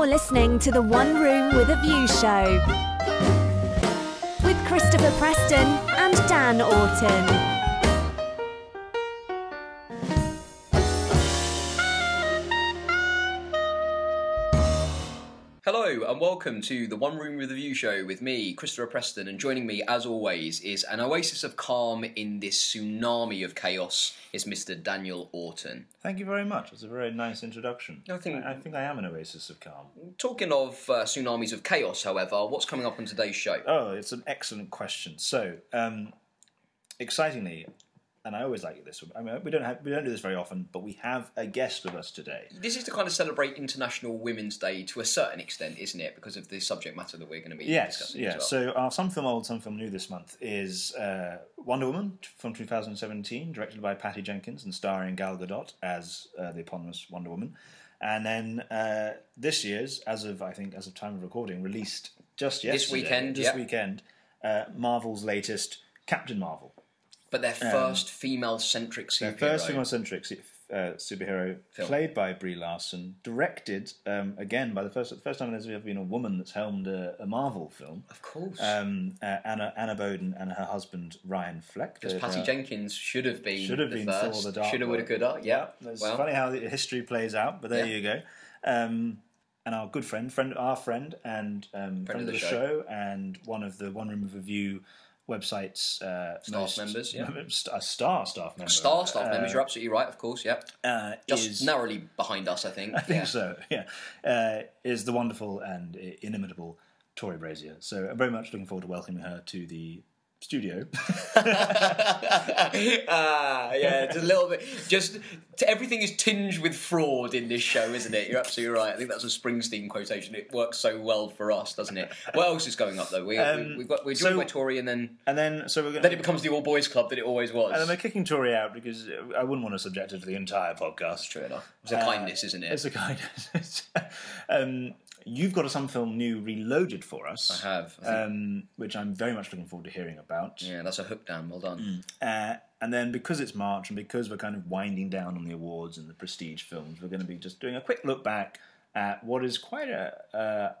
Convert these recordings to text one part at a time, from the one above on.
You're listening to the One Room with a View show with Christopher Preston and Dan Orton. And welcome to the One Room with a View show with me, Christopher Preston, and joining me as always is an oasis of calm in this tsunami of chaos is Mr. Daniel Orton. Thank you very much. It's a very nice introduction. I think- I, think I am an oasis of calm. Talking of uh, tsunamis of chaos, however, what's coming up on today's show? Oh, it's an excellent question. So, um, excitingly, and I always like this. I mean, we don't have we don't do this very often, but we have a guest with us today. This is to kind of celebrate International Women's Day to a certain extent, isn't it? Because of the subject matter that we're going to be Yes, discussing yeah. as well. So our some film old, some film new this month is uh, Wonder Woman from 2017, directed by Patty Jenkins and starring Gal Gadot as uh, the eponymous Wonder Woman. And then uh, this year's, as of I think as of time of recording, released just yesterday, This weekend, this yeah. weekend, uh, Marvel's latest Captain Marvel. But their first female-centric superhero. Their first female-centric uh, superhero, Film. played by Brie Larson, directed um, again by the first the first time there's ever been a woman that's helmed a, a Marvel film. of course. Um, uh, Anna Anna Boden and her husband Ryan Fleck. Because They're- Patty they're- Jenkins should have been should have the been first. for the Dark Shoulda, woulda, World. coulda. Yeah. It's well, funny how the history plays out, but there Yeah. you go. Um, and our good friend, friend, our friend, and um, friend, of the, show. and one of the One Room of Review website's uh, Staff most- members, yeah. a star staff member, Star staff uh, members, you're absolutely right, of course, yeah. uh, Just is narrowly behind us, I think. I think so. Yeah, uh, is the wonderful and uh, inimitable Tori Brazier. So I'm very much looking forward to welcoming her to the studio. ah, yeah, just a little bit. Just everything is tinged with fraud in this show, isn't it? You're absolutely right. I think that's a Springsteen quotation. It works so well for us, doesn't it? What else is going up though? We, Um, we, we've got we're joined so- by Tori, and then and then so we're going. then it becomes the all boys club that it always was. and then we're kicking Tori out because I wouldn't want to subject her to the entire podcast. True enough. It's a kindness, isn't it? It's a kindness. um, you've got a some film new reloaded for us. I have. I Um, which I'm very much looking forward to hearing about. yeah, that's a hook down. Well done. Uh, and then because it's March and because we're kind of winding down on the awards and the prestige films, we're going to be just doing a quick look back at what is quite a uh,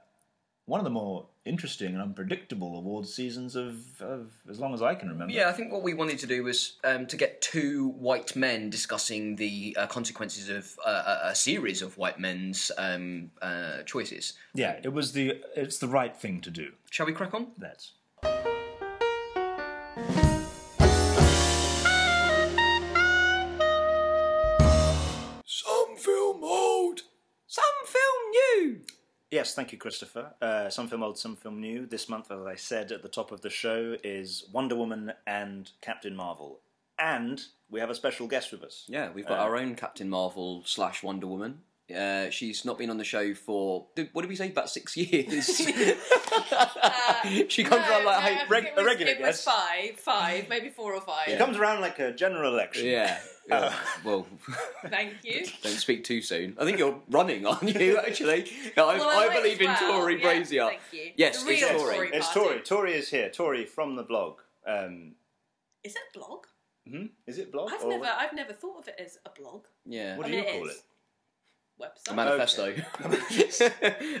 one of the more interesting and unpredictable awards seasons of, of as long as I can remember. Yeah, I think what we wanted to do was um, to get two white men discussing the uh, consequences of uh, a, a series of white men's um, uh, choices. Yeah, it was the it's the right thing to do. Shall we crack on? Let's. Yes, thank you, Christopher. Uh, some film old, some film new. This month, as I said at the top of the show, is Wonder Woman and Captain Marvel, and we have a special guest with us. Yeah, we've got our own Captain Marvel slash Wonder Woman. Uh, she's not been on the show for did- what did we say about six years? she comes around like no, hey, reg- it a was, regular it was guest. five, five, maybe four or five. It comes around like a general election. yeah. Yeah. well, Thank you. don't speak too soon. I think you're running, aren't you? Actually, I, Well, I I believe as in well. Tori Yeah, Brazier. thank you. Yes, The it's real Tory. Tory. It's party. Tori. Tori is here. Tori from the blog. Um, Is it a blog? is it blog? I've or- never, I've never thought of it as a blog. Yeah. What I do mean, you call is. it? Website. A manifesto.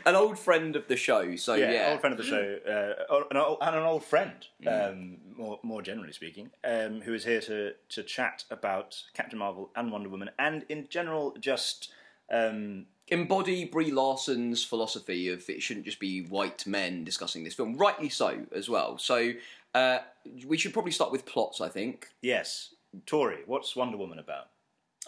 an old friend of the show. So Yeah, yeah, old friend of the show, uh, an old, and an old friend, um, more more generally speaking, um, who is here to to chat about Captain Marvel and Wonder Woman, and in general, just um, embody Brie Larson's philosophy of it shouldn't just be white men discussing this film. Rightly so, as well. So uh, we should probably start with plots. I think. yes, Tori, what's Wonder Woman about?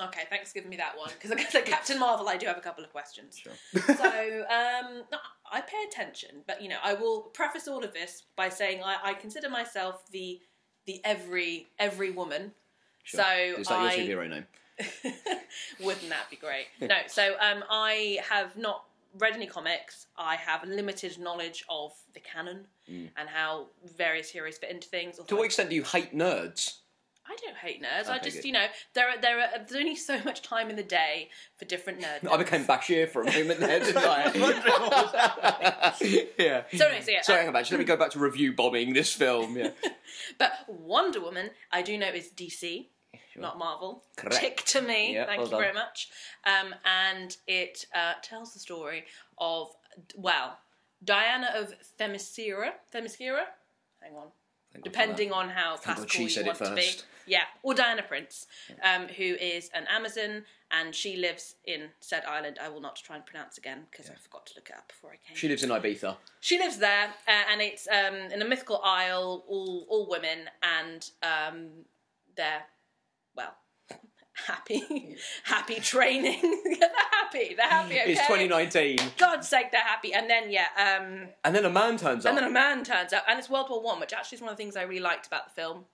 Okay, thanks for giving me that one because I guess, like Captain Marvel, I do have a couple of questions. Sure. so um, I pay attention, but you know, I will preface all of this by saying I, I consider myself the the every every woman. Sure. So Is that I your superhero name? wouldn't that be great? No, so um, I have not read any comics. I have limited knowledge of the canon and how various heroes fit into things. Mm. To what extent do you hate nerds? I don't hate nerds. I Okay, just, good. you know, there are there are there's only so much time in the day for different nerds. I became Bashir for a moment there, didn't I? yeah. So anyway, so yeah, Sorry, hang on, actually, let me go back to review bombing this film. Yeah. but Wonder Woman, I do know is DC, not Marvel. Correct. Tick to me. Yeah, Thank well you very much. Um, and it uh, tells the story of well, Diana of Themyscira. Themyscira? Hang on. Depending on how Thank classical she you said it want to be. Yeah, or Diana Prince, um, who is an Amazon and she lives in said island. I will not try and pronounce again because I forgot to look it up before I came. She lives in Ibiza. She lives there, uh, and it's um, in a mythical isle, all all women, and um, they're well happy, happy training. they're happy. They're happy. Okay? It's 2019, God's sake, they're happy. And then yeah, um, and then a man turns up. and then a man turns up, and it's World War One, which actually is one of the things I really liked about the film.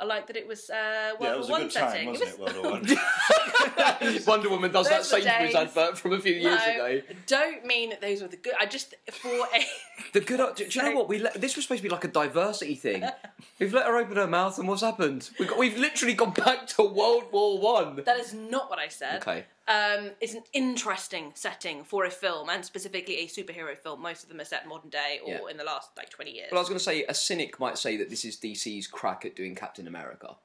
I like that it was uh, World Yeah, it was War One good time, setting. wasn't it it? was, World War One. Wonder Woman does that Those were Sainsbury's advert from a few years no, ago. don't mean that those were the good. I just for a The good. Do, do you know what we? Let, this was supposed to be like a diversity thing. We've let her open her mouth, and what's happened? We've, got, we've literally gone back to World War One. that is not what I said. Okay. Um, is an interesting setting for a film, and specifically a superhero film. Most of them are set modern day or Yeah. in the last like twenty years. Well, I was going to say a cynic might say that this is DC's crack at doing Captain America.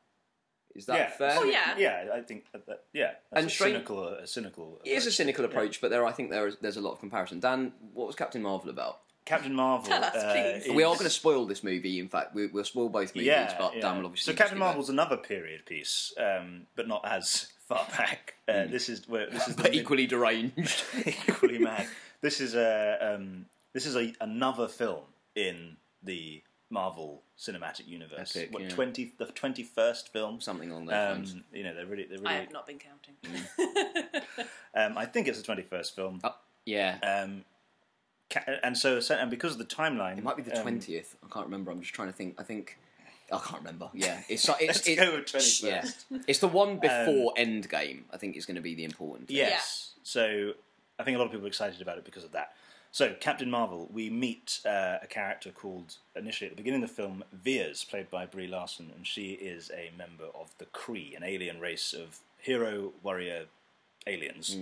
Is that yeah, fair? Oh, yeah. yeah. I think that, that- yeah, that's And a straight- cynical, a cynical. It is a cynical approach, but there, I think there is, there's a lot of comparison. Dan, what was Captain Marvel about? Captain Marvel. Tell us, uh, please. is- We are going to spoil this movie. In fact, we, we'll spoil both movies, yeah, but yeah. Dan will obviously. So Captain give a- Marvel's another period piece, um, but not as far back. Uh, This is where this is the Hmm. but mid- equally deranged. equally mad. This is a um, this is a, another film in the Marvel Cinematic Universe. Epic, what yeah. twenty the twenty first film? Something along those lines. Um, you know, they're really, they're I really. have not been counting. Um, I think it's the twenty first film. Uh, yeah, Um, ca- and so, and because of the timeline, it might be the um, twentieth. I can't remember. I'm just trying to think. I think I can't remember. Yeah, it's it's, it's go with 21st. Yeah, it's the one before Endgame. I think is going to be the important. thing. Yes. So I think a lot of people are excited about it because of that. So Captain Marvel, we meet uh, a character called initially at the beginning of the film Vers, played by Brie Larson, and she is a member of the Kree, an alien race of hero warrior aliens,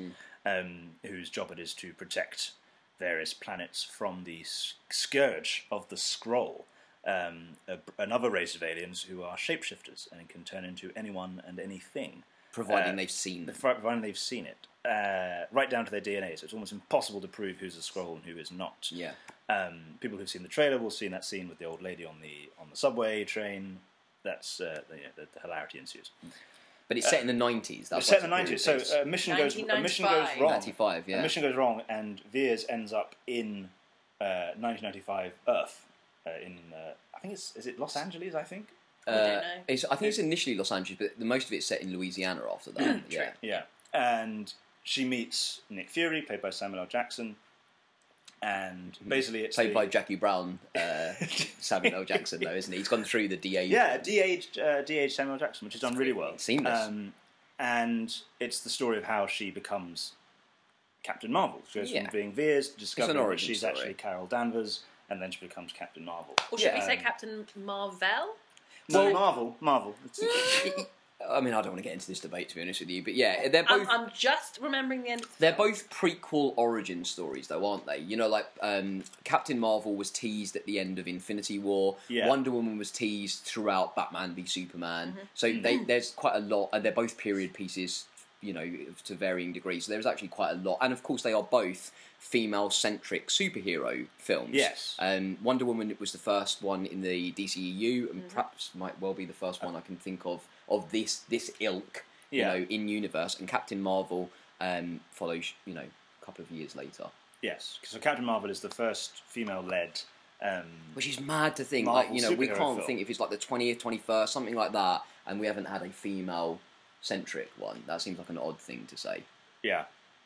um, whose job it is to protect various planets from the scourge of the Skrull. Um, a, another race of aliens who are shapeshifters and can turn into anyone and anything providing Uh, they've seen providing they've seen it, uh, right down to their DNA. So it's almost impossible to prove who's a Skrull and who is not. Yeah, Um, people who've seen the trailer will have seen that scene with the old lady on the on the subway train. That's uh, the, the, the hilarity ensues. But it's set in the nineties. It's set in the nineties, so a mission goes a mission goes wrong. 95, yeah. A mission goes wrong, and Vers ends up in uh, 1995 Earth. Uh, in uh, I think it's is it Los Angeles? I think. I don't Uh, know. it's, I think it's initially Los Angeles, but the most of it's set in Louisiana after that. yeah, Yeah, and she meets Nick Fury, played by Samuel L. Jackson, and basically it's played the- by Jackie Brown, uh, Samuel L. Jackson, though, isn't he? He's gone through the DA. Yeah, de-aged, uh, de-aged Samuel Jackson, which is done really well. Seamless. Um, and it's the story of how she becomes Captain Marvel. She goes Yeah. from being Vers to discovering that she's story. actually Carol Danvers, and then she becomes Captain Marvel. Or should we Yeah. say Captain Marvel? No, Well- Marvel, Marvel. It's- I mean, I don't want to get into this debate, to be honest with you, but yeah, they're I'm, both. I'm just remembering the end. Of the They're film. both prequel origin stories, though, aren't they? You know, like um, Captain Marvel was teased at the end of Infinity War. Yeah. Wonder Woman was teased throughout Batman v Superman. Mm-hmm. So they, there's quite a lot, and they're both period pieces, you know, to varying degrees. So there's actually quite a lot, and of course, they are both female-centric superhero films. Yes. Um, Wonder Woman was the first one in the DCEU, and Mm-hmm. perhaps might well be the first one I can think of of this this ilk. Yeah. You know, in universe, and Captain Marvel um, follows, you know, a couple of years later. yes, so Captain Marvel is the first female-led. Um, Which is mad to think, Marvel like, you know, we can't film. think if it's like the 20th, 21st, something like that, and we haven't had a female centric one. That seems like an odd thing to say. yeah,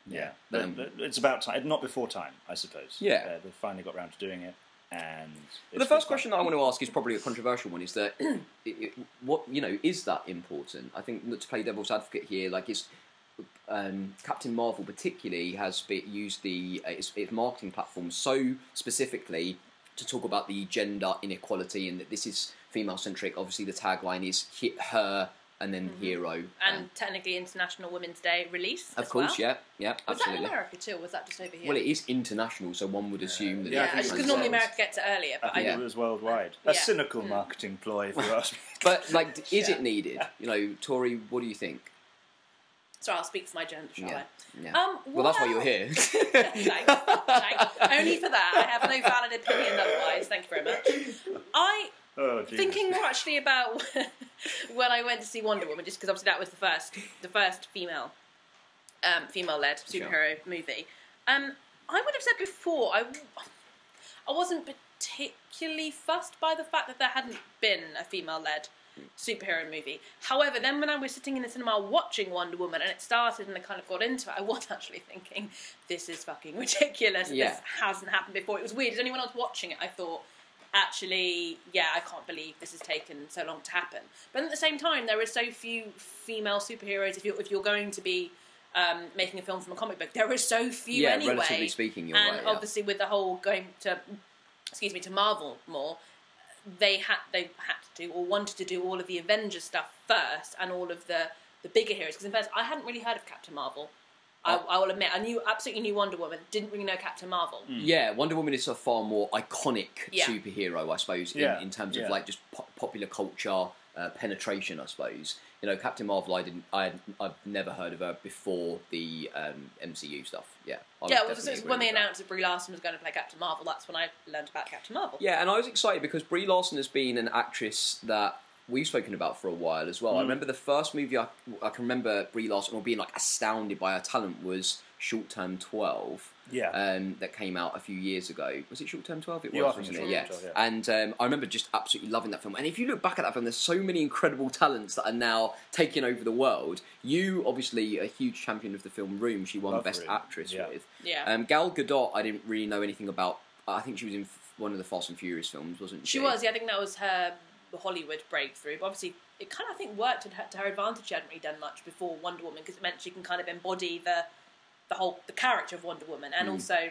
yeah. But, But- um, it's about time, not before time, I suppose. Yeah. uh, they finally got round to doing it, and it's the first question that I want to ask is probably a controversial one: is that it, it, what you know is that important? I think to play devil's advocate here, like it's um, Captain Marvel particularly has used the uh, its, its marketing platform so specifically to talk about the gender inequality and that this is female centric. Obviously, the tagline is "hit her" and then hero. and technically International Women's Day release. of as course, well. yeah, yeah, Was that in absolutely. America too, or was that just over here? Well, it is international, so one would assume that. Yeah, I yeah, just because was- normally uh, America gets it earlier, but I I, think Yeah. it was worldwide. Yeah. A cynical marketing ploy, if you ask me. But like, is Yeah. it needed? You know, Tori, what do you think? So I'll speak for my gender, shall Yeah. I? Yeah. Um, well, that's why you're here. thanks, thanks. Only for that. I have no valid opinion otherwise. Thank you very much. I Oh, thinking more actually about when I went to see Wonder Woman, just because obviously that was the first, the first female, um, female-led Sure. superhero movie. Um, I would have said before I, I wasn't particularly fussed by the fact that there hadn't been a female-led superhero movie. However, then when I was sitting in the cinema watching Wonder Woman and it started and I kind of got into it, I was actually thinking, this is fucking ridiculous. Yeah. This hasn't happened before. It was weird. As anyone else watching it, I thought, actually, yeah, I can't believe this has taken so long to happen. But at the same time, there are so few female superheroes. If you're if you're going to be um, making a film from a comic book, there are so few yeah, anyway. relatively speaking, you're and right. yeah. obviously, with the whole going to, excuse me, to Marvel more, they had they had to do or wanted to do all of the Avengers stuff first and all of the the bigger heroes. Because in fact, I hadn't really heard of Captain Marvel. I. I will admit, I knew absolutely knew Wonder Woman. Didn't really know Captain Marvel. Yeah, Wonder Woman is a far more iconic Yeah. superhero, I suppose, Yeah, in, in terms yeah. of like just po- popular culture uh, penetration. I suppose you know Captain Marvel. I didn't. I I've never heard of her before the um, MCU stuff. Yeah, I Yeah, well, definitely so agree when they that. announced that Brie Larson was going to play Captain Marvel, that's when I learned about Captain Marvel. Yeah, and I was excited because Brie Larson has been an actress that we've spoken about for a while as well. I remember the first movie I, I can remember Brie Larson being like astounded by her talent was Short Term Twelve. Yeah. um, that came out a few years ago. Was it Short Term Twelve? It Yeah, was, wasn't it's it? Yeah. Term 12, yeah. And um, I remember just absolutely loving that film. And if you look back at that film, there's so many incredible talents that are now taking over the world. You, obviously, a huge champion of the film Room. She won Love Best Room, Actress yeah. with. Yeah. Um, Gal Gadot, I didn't really know anything about. I think she was in one of the Fast and Furious films, wasn't she? She was, yeah, I think that was her Hollywood breakthrough. But obviously, it kind of, I think, worked to her, to her advantage. She hadn't really done much before Wonder Woman because it meant she can kind of embody the the whole the character of Wonder Woman, Mm. and also,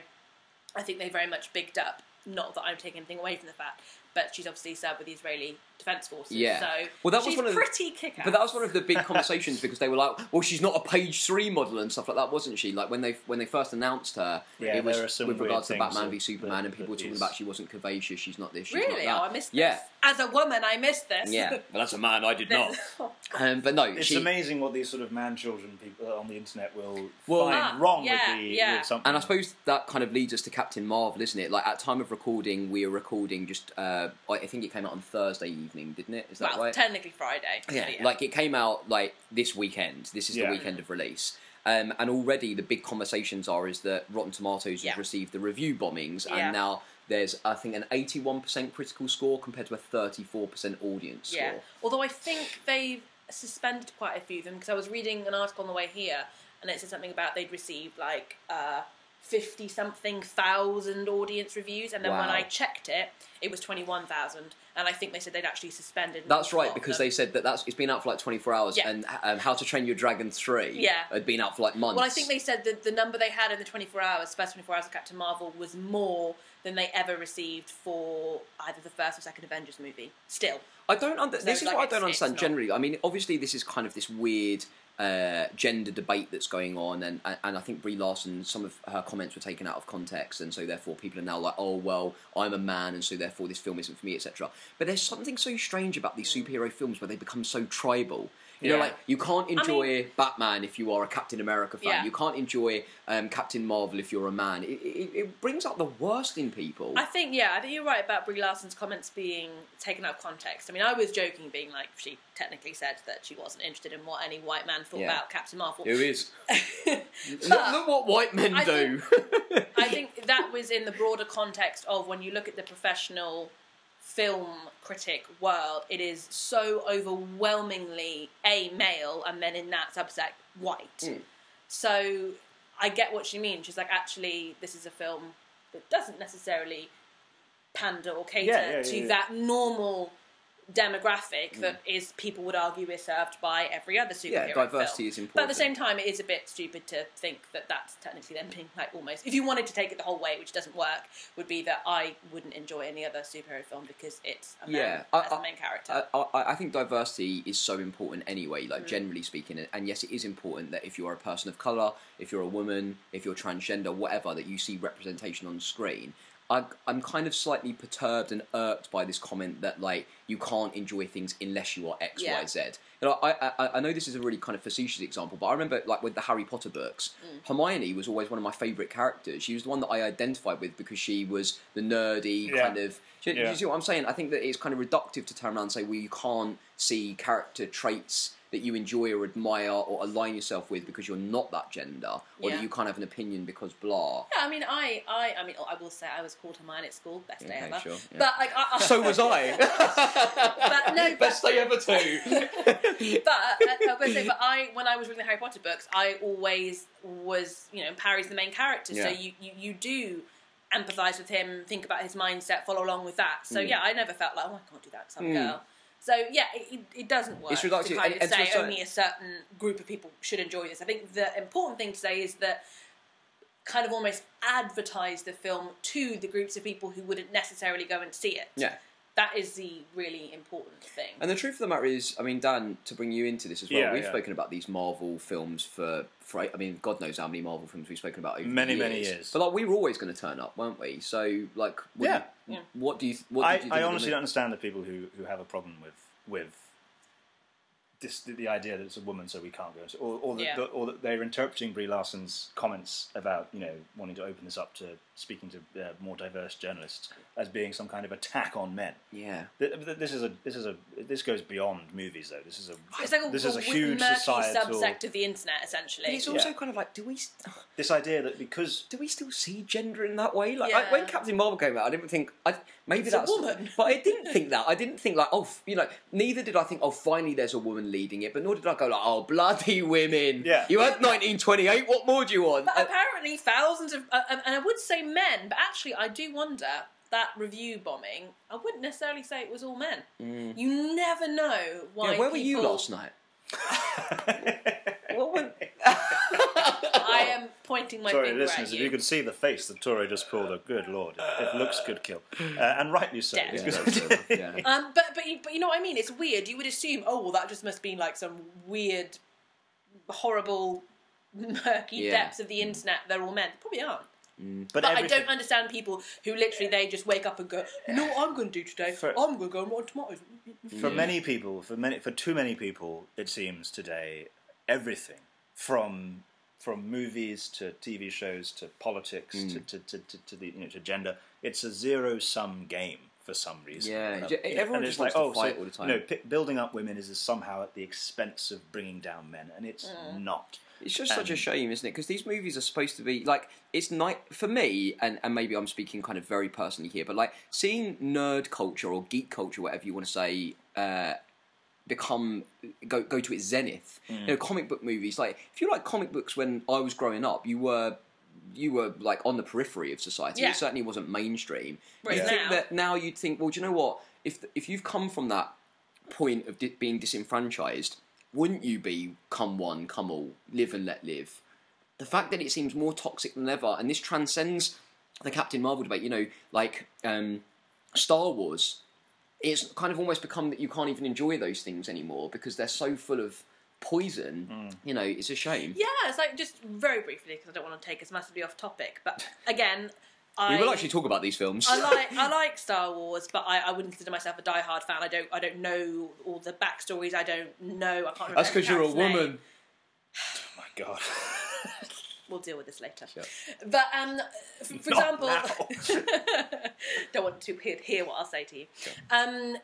I think they very much bigged up. Not that I'm taking anything away from the fact, but she's obviously served with the Israeli Defense Forces. Yeah. So Well, that was one of pretty kick But that was one of the big conversations because they were like, "Well, she's not a page three model and stuff like that, wasn't she?" Like when they when they first announced her, Yeah, it was there are some with regards to weird Batman things v that- Superman, and people were talking is- about she wasn't curvaceous, she's not this, she's Really? not Oh. I missed Yeah. this. As a woman, I missed this. Yeah, but as a man, I did not. Oh, Um, but no, It's she, amazing what these sort of man children people on the internet will Well- find Ah, wrong yeah, with the yeah. with something. And I suppose that kind of leads us to Captain Marvel, isn't it? Like at time of recording, we are recording just. Uh, I think it came out on Thursday evening, didn't it? Is that well, right? technically Friday. yeah, but like it came out like this weekend. This is Yeah. the weekend of release. Um, and already the big conversations are is that Rotten Tomatoes has received the review bombings, Yeah. and now there's I think an 81% critical score compared to a 34% audience Yeah. score. Although I think they've suspended quite a few of them because I was reading an article on the way here and it said something about they'd received like uh, 50 something thousand audience reviews and then when I checked it, it was 21,000 and I think they said they'd actually suspended. That's right because of they said that that's it's been out for like 24 hours, Yeah. and um, How to Train Your Dragon 3 Yeah. had been out for like months. Well, I think they said that the number they had in the 24 hours, first 24 hours of Captain Marvel, was more than they ever received for either the first or second Avengers movie. Still. I don't. Under- So, this is like, what I don't understand generally. I mean, obviously, this is kind of this weird uh, gender debate that's going on, and, and I think Brie Larson, some of her comments were taken out of context, and so therefore people are now like, oh well, I'm a man, and so therefore this film isn't for me, etc. But there's something so strange about these superhero films where they become so tribal. You know, like you can't mean- enjoy Batman if you are a Captain America fan. Yeah. You can't enjoy um, Captain Marvel if you're a man. It, it, it brings out the worst in people. I think, yeah, I think you're right about Brie Larson's comments being taken out of context. I mean, I was joking, being like, she technically said that she wasn't interested in what any white man thought Yeah. about Captain Marvel. Who is? Look, look what white men I do. I think that was in the broader context of when you look at the professional film critic world, it is so overwhelmingly a male, and then in that subset, white. Mm. So I get what she means. She's like, actually, this is a film that doesn't necessarily pander or cater Yeah, yeah, to yeah, yeah. that normal demographic that is people would argue is served by every other superhero Yeah, diversity film. is important. But at the same time, it is a bit stupid to think that that's technically them being like almost. If you wanted to take it the whole way, which doesn't work, would be that I wouldn't enjoy any other superhero film because it's a man Yeah, as I- a main character. I, I, I think diversity is so important anyway, Mm. like generally speaking. And, yes, it is important that if you are a person of colour, if you're a woman, if you're transgender, whatever, that you see representation on screen. I, I'm kind of slightly perturbed and irked by this comment that like you can't enjoy things unless you are X, Y, Z. Yeah. you know, I, I I know this is a really kind of facetious example, but I remember like with the Harry Potter books, mm. Hermione was always one of my favourite characters. She was the one that I identified with because she was the nerdy Yeah. kind of. Do you, do Yeah. you see what I'm saying? I think that it's kind of reductive to turn around and say, well, you can't see character traits that you enjoy or admire or align yourself with because you're not that gender, or Yeah. that you can't have an opinion because blah. Yeah, I mean, I, I, I mean, I will say I was called Hermione at school, best day Okay, ever. sure, yeah. But like, I, I, So was I. But no, Best day ever too. but I was gonna say, but I, when I was reading the Harry Potter books, I always was, you know, Harry's the main character, so you, you, you do empathise with him, think about his mindset, follow along with that. So Mm. yeah, I never felt like, oh, I can't do that, some Mm. girl. So yeah, it, it, doesn't work It's to reductive, kind and- of and to say certain- only a certain group of people should enjoy this. I think the important thing to say is that kind of almost advertise the film to the groups of people who wouldn't necessarily go and see it. yeah. That is the really important thing. And the truth of the matter is, I mean, Dan, to bring you into this as well, Yeah, we've yeah. spoken about these Marvel films for, for, I mean, God knows how many Marvel films we've spoken about over Many, the many years. years. But like, we were always going to turn up, weren't we? So, like, what Yeah. do you, Yeah. what do you, what I, did you think I of the honestly don't understand the people who, who have a problem with with this the, the idea that it's a woman, so we can't go, into- or or, that Yeah. the, or that they're interpreting Brie Larson's comments about you know wanting to open this up to speaking to uh, more diverse journalists as being some kind of attack on men. Yeah. Th- th- This is a this is a this goes beyond movies though. This is a It's like a, this is a a huge murky societal subsect of the internet, essentially. But it's also Yeah. kind of like, do we, this idea that because do we still see gender in that way? Like, Yeah. I, when Captain Marvel came out, I didn't think, I, maybe It's a that's, woman. but I didn't think that. I didn't think like, oh, f- you know, neither did I think, oh, finally there's a woman leading it, but nor did I go like, oh, bloody women. Yeah. You had 1928. What more do you want? But And- apparently, thousands of, uh, and I would say men, but actually, I do wonder that review bombing. I wouldn't necessarily say it was all men. You never know why. Mm. yeah, where were you last night? What went? I am pointing my Sorry, finger listeners, at if you. you could see the face that Tori just pulled, a good lord, it looks good kill, uh, and rightly so. Dead. Yeah, good- that's fair enough, yeah. Um, but but you, but you know what I mean? It's weird. You would assume, oh well, that just must be like some weird, horrible, murky Yeah. depths of the internet. They're all men. Probably aren't. Mm, but But I don't understand people who literally they just wake up and go, "No, I'm going to do today? For- I'm going to go and want tomatoes." for Yeah. many people, for many, for too many people, it seems today, everything from from movies to TV shows to politics Mm. to, to, to, to, to the you know to gender, it's a zero sum game for some reason. Yeah, And, j- you everyone and just it's like, to oh, fight so, all the time. You know, pi building up women is somehow at the expense of bringing down men, and it's mm. not. It's just such a Um, shame, isn't it? Because these movies are supposed to be like it's night for me, and, and maybe I'm speaking kind of very personally here, but like seeing nerd culture or geek culture, whatever you want to say, uh, become go go to its zenith. Mm. You know, comic book movies. Like if you like comic books when I was growing up, you were you were like on the periphery of society. Yeah. It certainly wasn't mainstream. Think now- that now you'd think, well, do you know what? If if you've come from that point of di- being disenfranchised, wouldn't you be come one, come all, live and let live? The fact that it seems more toxic than ever, and this transcends the Captain Marvel debate. You know, like um, Star Wars, it's kind of almost become that you can't even enjoy those things anymore because they're so full of poison. You know, it's a shame. Yeah, it's like just very briefly because I don't want to take us massively off topic. But again, I We will actually talk about these films. I like I like Star Wars, but I, I wouldn't consider myself a diehard fan. I don't I don't know all the backstories. I don't know. I can't. remember That's because you're a character's woman. Oh my god. We'll deal with this later. Sure. But um, for Not example, don't want to hear, hear what I'll say to you. Um,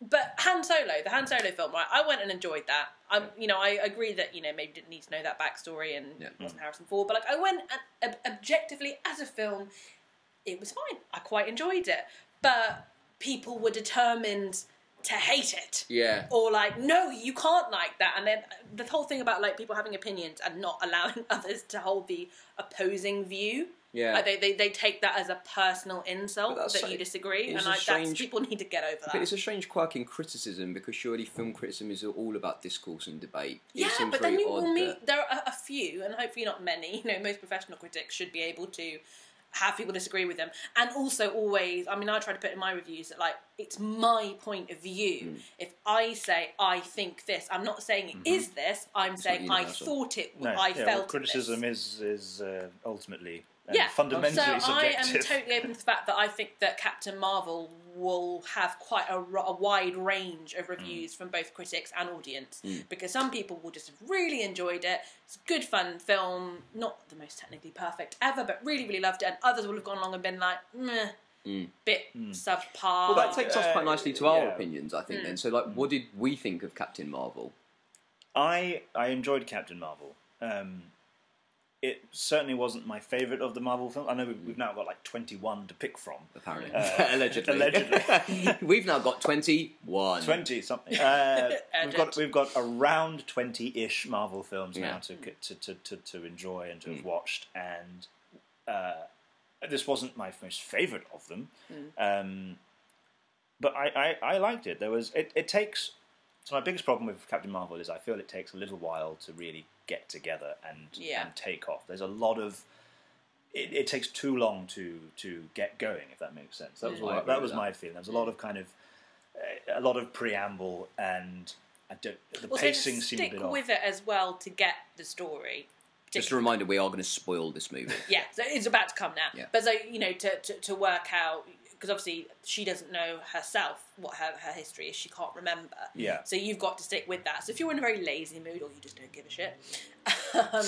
but Han Solo, the Han Solo film, right? I went and enjoyed that. I'm, you know, I agree that you know maybe didn't need to know that backstory and Yeah. it wasn't Harrison Ford, but like I went and, ob- objectively as a film, it was fine. I quite enjoyed it, but people were determined to hate it Yeah. or like no you can't like that and then the whole thing about like people having opinions and not allowing others to hold the opposing view Yeah. like, they, they, they take that as a personal insult that so- you disagree and like that's people need to get over that But it's a strange quirk in criticism because surely film criticism is all about discourse and debate. Yeah but then you will meet that- there are a few and hopefully not many you know most professional critics should be able to have people disagree with them. And also always i mean i try to put in my reviews that like it's my point of view. Hmm. if i say i think this i'm not saying it is this? I'm saying i thought it No, i yeah, felt well, criticism this. is is uh, ultimately and yeah, fundamentally so I am totally open to the fact that I think that Captain Marvel will have quite a, a wide range of mm. reviews from both critics and audience mm. because some people will just have really enjoyed it. It's a good fun film, not the most technically perfect ever, but really really loved it. And others will have gone along and been like, meh, mm. bit subpar. Well, that takes us quite nicely to our yeah. opinions, I think. Then, so like, what did we think of Captain Marvel? I I enjoyed Captain Marvel. Um, it certainly wasn't my favourite of the Marvel films. I know we've, we've now got like twenty one to pick from. Apparently, Uh, allegedly, allegedly. we've now got twenty-one. Twenty something. Uh, we've got we've got around twenty ish Marvel films Yeah. now to, to, to, to to enjoy and to have watched, and uh, this wasn't my most favourite of them. Um, but I, I, I liked it. There was it, it takes so my biggest problem with Captain Marvel is I feel it takes a little while to really get together and Yeah. and take off. There's a lot of it, it takes too long to to get going, if that makes sense. That was I all, that was that. my feeling. There was a lot of kind of uh, a lot of preamble and I don't, the also, pacing to seemed a stick bit off. Stick with it as well to get the story. Just a reminder, we are going to spoil this movie. Yeah, so it's about to come now. Yeah. But so you know, to to, to work out because obviously she doesn't know herself what her, her history is. She can't remember. Yeah. So you've got to stick with that. So if you're in a very lazy mood or you just don't give a shit, um,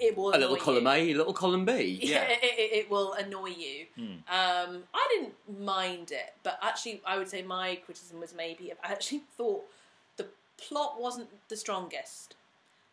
it will A little column you. A, a little column B. Yeah, it, it, it will annoy you. Hmm. Um, I didn't mind it, but actually, I would say my criticism was maybe I actually thought the plot wasn't the strongest.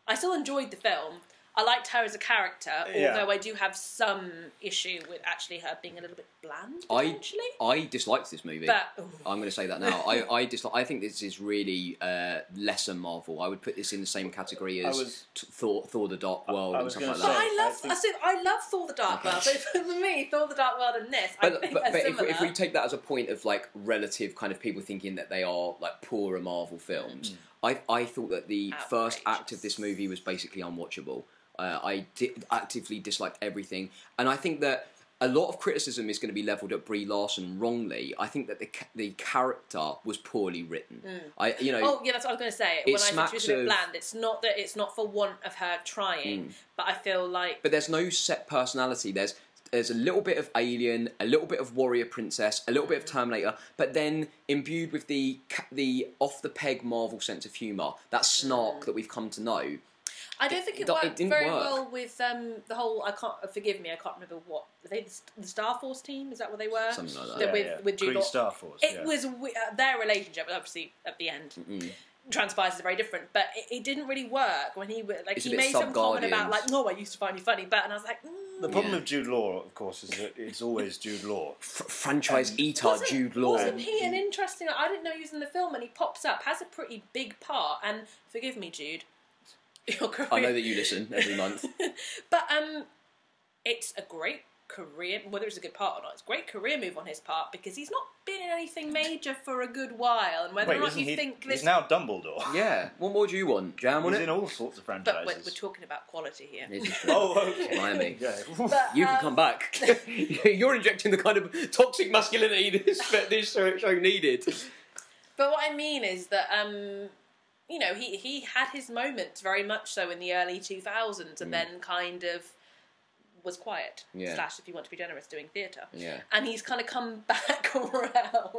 I still enjoyed the film. I liked her as a character, Yeah. although I do have some issue with actually her being a little bit bland I. I disliked this movie. but I'm going to say that now. I I dislike. I think this is really uh, lesser Marvel. I would put this in the same category as was- Thor, Thor: The Dark World I and stuff like but that. I love. I I, think- said I love Thor: The Dark Okay. World. So for me, Thor: The Dark World and this, I But, think but, but if, if we take that as a point of like relative kind of people thinking that they are like poorer Marvel films, I I thought that the first act of this movie was basically unwatchable. Uh, I di- actively disliked everything, and I think that a lot of criticism is going to be leveled at Brie Larson wrongly. I think that the ca- the character was poorly written. Mm. I you know Oh yeah, that's what I was going to say. It when I said she was a bit bland, it's not that it's not for want of her trying, mm. but I feel like but there's no set personality. There's there's a little bit of Alien, a little bit of Warrior Princess, a little bit of mm. Terminator, but then imbued with the the off the peg Marvel sense of humour, that snark that we've come to know. I don't think it, it- it worked didn't very work. well with um, the whole. I can't forgive me. I can't remember what were they. The Star Force team is that what they were? Something like that. That Yeah, with yeah. with Jude Law. Star Force. It yeah. was uh, their relationship, obviously at the end. Transpires is very different, but it, it didn't really work when he w- like It's he made some comment about like, "No, I used to find you funny," but and I was like, mm, The problem Yeah. with Jude Law, of course, is that it's always Jude Law. F- franchise eater wasn't, Jude Law. Wasn't he an interesting? I didn't know he was in the film, and he pops up, has a pretty big part. And forgive me, Jude. Your career. I know that you listen every month. But um, it's a great career. Whether it's a good part or not, it's a great career move on his part because he's not been in anything major for a good while. And whether Wait, or not isn't you he? think He's this, now Dumbledore. yeah. What more do you want? Jam on He's it. in all sorts of but franchises. we're, we're talking about quality here. This is true. Oh, okay. Blimey. Yeah. But, You can um, come back. You're injecting the kind of toxic masculinity this this show show needed. But what I mean is that um, you know, he he had his moments very much so in the early two thousands, and mm. then kind of was quiet. Yeah. Slash, if you want to be generous, doing theatre. Yeah. And he's kind of come back around.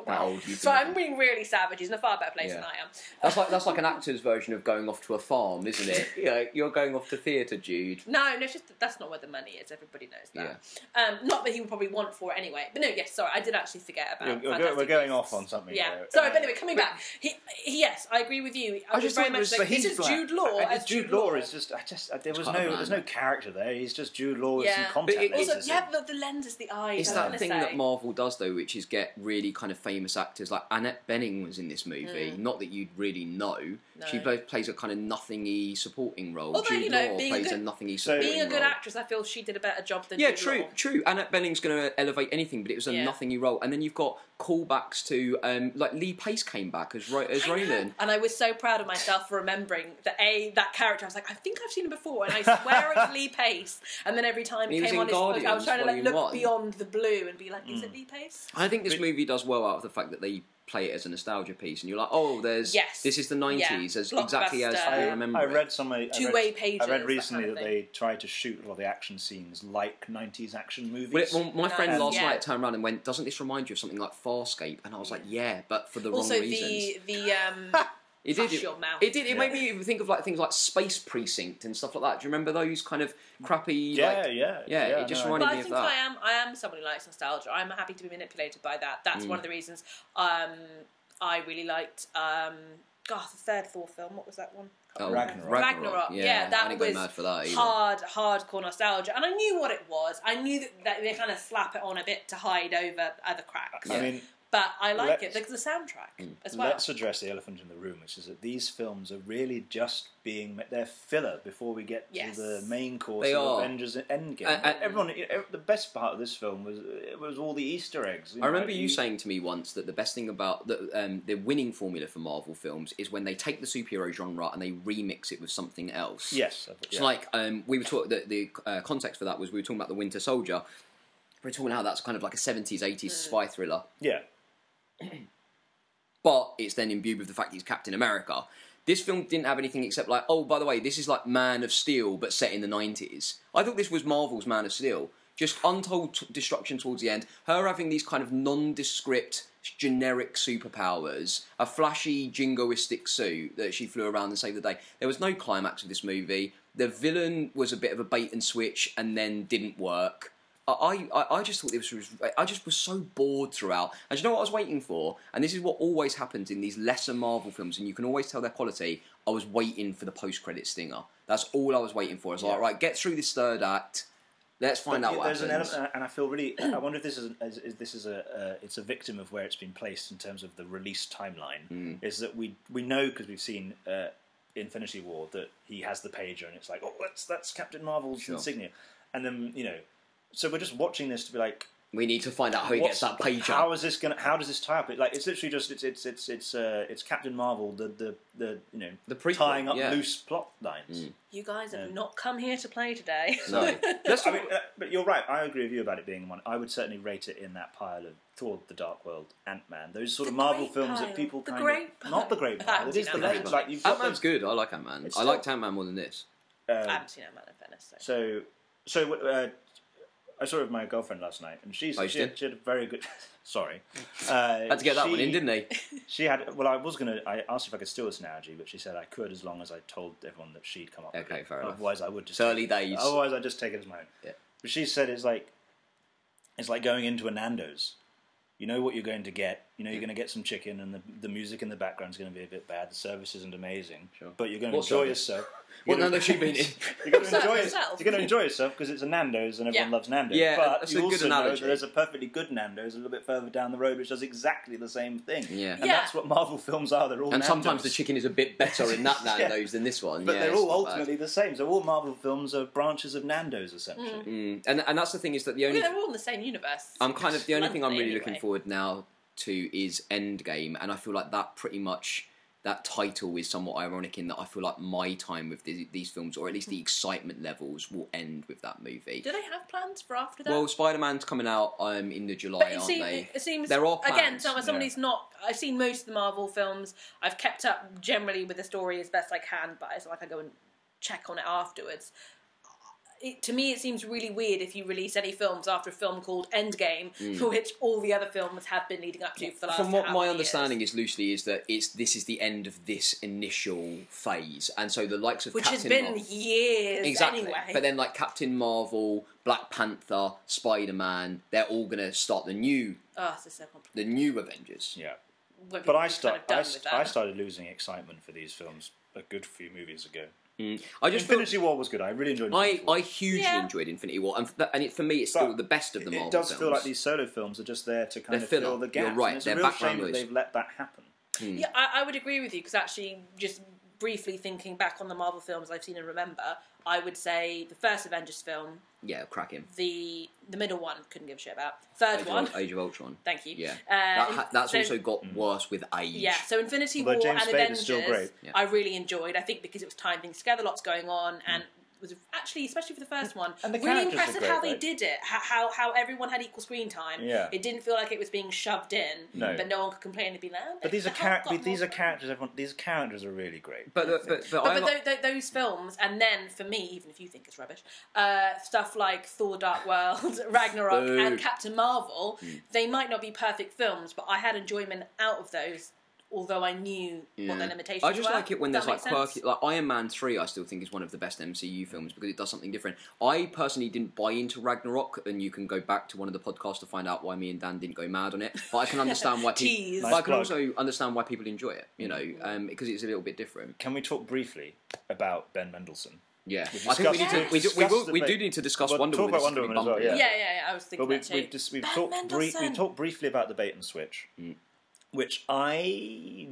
That So. I'm being really savage. He's in a far better place Yeah. than I am. That's like that's like an actor's version of going off to a farm, isn't it? Yeah, you're going off to theatre, Jude. No, no, it's just that's not where the money is. Everybody knows that. Um, not that he would probably want for it anyway. But no, yes, sorry, I did actually forget about. You're- you're we're going off on something Yeah, here. sorry, Uh, but anyway, coming back. He, he, yes, I agree with you. I, I was just very thought much was- like this he's is. Jude Law Uh, as Jude Law is just. I just. uh, There was no. There's no character there. He's just Jude Law Yeah. Some contact But it- lenses. Also, yeah, in. the, the lens is the eyes. It's that thing say. that Marvel does though, which is get really kind of famous actors like Annette Bening was in this movie. Not that you'd really know. She Mm. No. plays, plays a kind of nothingy supporting role. Although, Jude you know, Law being a plays a good- nothingy So- supporting Being a good role. actress, I feel she did a better job than Yeah, Jude true, Law. true. Annette Bening's going to elevate anything, but it was a Yeah. nothingy role. And then you've got callbacks to um, like Lee Pace came back as Ro- as I. Ronan. And I was so proud of myself for remembering that a that character. I was like, I think I've seen him before, and I swear it's Lee Pace. And then every time He it was came on his, I was trying to like look One. beyond the blue and be like, is it Lee Pace? I think this movie does well out of the fact that they play it as a nostalgia piece, and you're like, oh, there's Yes. this is the '90s, as exactly as I, remember. I read some. Two-way read, pages, I that read kind recently of that they tried to shoot a lot of the action scenes like '90s action movies. Well, it- well, my friend Nice. last Yeah. night turned around and went, "Doesn't this remind you of something like Farscape?" And I was like, "Yeah, but for the also wrong reasons." the the um It did. It, your mouth. it did. It Yeah. made me think of like things like Space Precinct and stuff like that. Do you remember those kind of crappy? yeah, like, yeah, yeah, it just no, I- reminded But me I of think that. I am. I am somebody who likes nostalgia. I'm happy to be manipulated by that. That's Mm. one of the reasons. Um, I really liked. Um, God, the third Thor film. What was that one? Oh, Ragnarok. Ragnarok. Yeah, Yeah, I that didn't go was mad for that hard, hardcore nostalgia, and I knew what it was. I knew that, that they kind of slap it on a bit to hide over other cracks. I mean, But I like Let's- it because the soundtrack as well. let's address the elephant in the room, which is that these films are really just being they're filler before we get Yes. to the main course They of are. Avengers Endgame. Uh, uh, Everyone, you know, the best part of this film was it was all the Easter eggs. I remember know, you saying to me once that the best thing about the, um, the winning formula for Marvel films is when they take the superhero genre and they remix it with something else. yes, It's yeah. like um, we were talking. The, the uh, context for that was we were talking about the Winter Soldier. We were talking how that's kind of like a seventies, eighties spy thriller, yeah, but it's then imbued with the fact he's Captain America. This film didn't have anything except like, oh, by the way, this is like Man of Steel, but set in the nineties. I thought this was Marvel's Man of Steel. Just untold t- destruction towards the end. Her having these kind of nondescript, generic superpowers. A flashy, jingoistic suit that she flew around and saved the day. There was no climax of this movie. The villain was a bit of a bait and switch and then didn't work. I, I, I just thought this was. I just was so bored throughout. And do you know what I was waiting for? And this is what always happens in these lesser Marvel films, and you can always tell their quality. I was waiting for the post-credit stinger. That's all I was waiting for. I was like, right, get through this third act. Let's find But out what happens. element, and I feel really. I wonder if this is, is, is this is a uh, it's a victim of where it's been placed in terms of the release timeline. Mm. Is that we we know because we've seen uh, Infinity War that he has the pager and it's like oh that's that's Captain Marvel's Sure. insignia, and then you know, so we're just watching this to be like. we need to find out how he gets that pager. How is this gonna? How does this tie up? It like it's literally just it's it's it's it's uh, it's Captain Marvel the the the you know The prequel, tying up yeah. loose plot lines. Mm. you guys have Yeah. not come here to play today. No. Let's I mean, uh, but you're right. I agree with you about it being one. I would certainly rate it in that pile of Thor: The Dark World, Ant Man. Those sort of Marvel films pile. that people The kind great of not the great pile. pile. It is the Ant-Man, great. Like you've got Ant Man's those, good. I like Ant Man. I still- liked Ant Man more than this. I um, haven't seen Ant-Man and Venice. So. so so uh, I saw it with my girlfriend last night, and she's Oh, she, had, she had a very good. sorry, uh, Had to get that she, one in, didn't he? She had. Well, I was gonna. I asked if I could steal this analogy, but she said I could as long as I told everyone that she'd come up. with Okay, it. fair enough. Otherwise, I would just. Early days. Otherwise, I'd just take it as my own. Yeah. But she said it's like it's like going into a Nando's. You know what you're going to get. You know you're going to get some chicken, and the, the music in the background is going to be a bit bad. The service isn't amazing, Sure. but you're going to What enjoy service? yourself. What You're gonna- Nando's she been in? You're going to enjoy yourself. You're going to enjoy yourself because it's a Nando's and everyone Yeah. loves Nando's. Yeah, but that's you a good also know that there's a perfectly good Nando's a little bit further down the road which does exactly the same thing. Yeah. and Yeah. that's what Marvel films are. They're all And sometimes the chicken is a bit better in that Yeah. Nando's than this one. But yeah, they're all not bad. ultimately the same. So all Marvel films are branches of Nando's essentially. Mm. And and that's the thing is that the only mean, they're all in the same universe. I'm kind of the only thing I'm really looking forward now to is Endgame, and I feel like that pretty much that title is somewhat ironic in that I feel like my time with the, these films, or at least the excitement levels, will end with that movie. Do they have plans for after that? Well, Spider Man's coming out um, in the July, But it, aren't seems, they? it seems There are again. plans, So as somebody who's not, I've seen most of the Marvel films. I've kept up generally with the story as best I can, but it's like I go and check on it afterwards. It, to me, it seems really weird if you release any films after a film called Endgame, for which all the other films have been leading up to for the last. Mm. From what how my understanding years. is loosely is that it's this is the end of this initial phase, and so the likes of which Captain has been Marvel, years exactly. anyway. But then like Captain Marvel, Black Panther, Spider Man, they're all going to start the new oh, so complicated. the new Avengers. Yeah. But I people start. kind of I, with st- that. I started losing excitement for these films a good few movies ago. Mm. I just feel, Infinity War was good. I really enjoyed. I, War. I hugely Yeah. enjoyed Infinity War, and, th- and it, for me, it's still But the best of the Marvel it does films. feel like these solo films are just there to kind They're of filler. fill the You're gaps. right, And it's a they're real background shame that they've let that happen. Hmm. Yeah, I, I would agree with you because actually, just briefly thinking back on the Marvel films I've seen and remember, I would say the first Avengers film, Yeah, cracking. the the middle one, couldn't give a shit about. Third Age one, of, Age of Ultron. thank you. Yeah, Uh, that ha- that's so- also got worse with age. Yeah, so Infinity Although War James and Spader's Avengers, still great. Yeah. I really enjoyed. I think because it was tying things together, lots going on, and was actually, especially for the first one, And the really characters are impressive how they right? did it. How, how how everyone had equal screen time. Yeah. it didn't feel like it was being shoved in. No. but no one could complain and be like, oh, But these are the char- Hulk these more are characters. Everyone, these characters are really great. But, I but, but, But, but like- tho- tho- those films, and then for me, even if you think it's rubbish, uh, stuff like Thor: Dark World, Ragnarok, Boo. and Captain Marvel, Hmm. they might not be perfect films, but I had enjoyment out of those, although I knew what their limitations were. I just were. like it when Does there's like make sense? quirky, like Iron Man three. I still think is one of the best MCU films because it does something different. I personally didn't buy into Ragnarok, and you can go back to one of the podcasts to find out why me and Dan didn't go mad on it. But I can understand why people. Nice but I can plug. also understand why people enjoy it. You know, um, because it's a little bit different. Can we talk briefly about Ben Mendelsohn? Yeah, I think we need to. We do, we, discussed will, we do need to discuss Well, Wonder talk Woman. about Wonder Woman as well, bumpy. yeah, yeah, yeah, I was thinking But we've, that too. we've, just, we've Ben talked brie- Mendelsohn. we talked briefly about the bait and switch, which I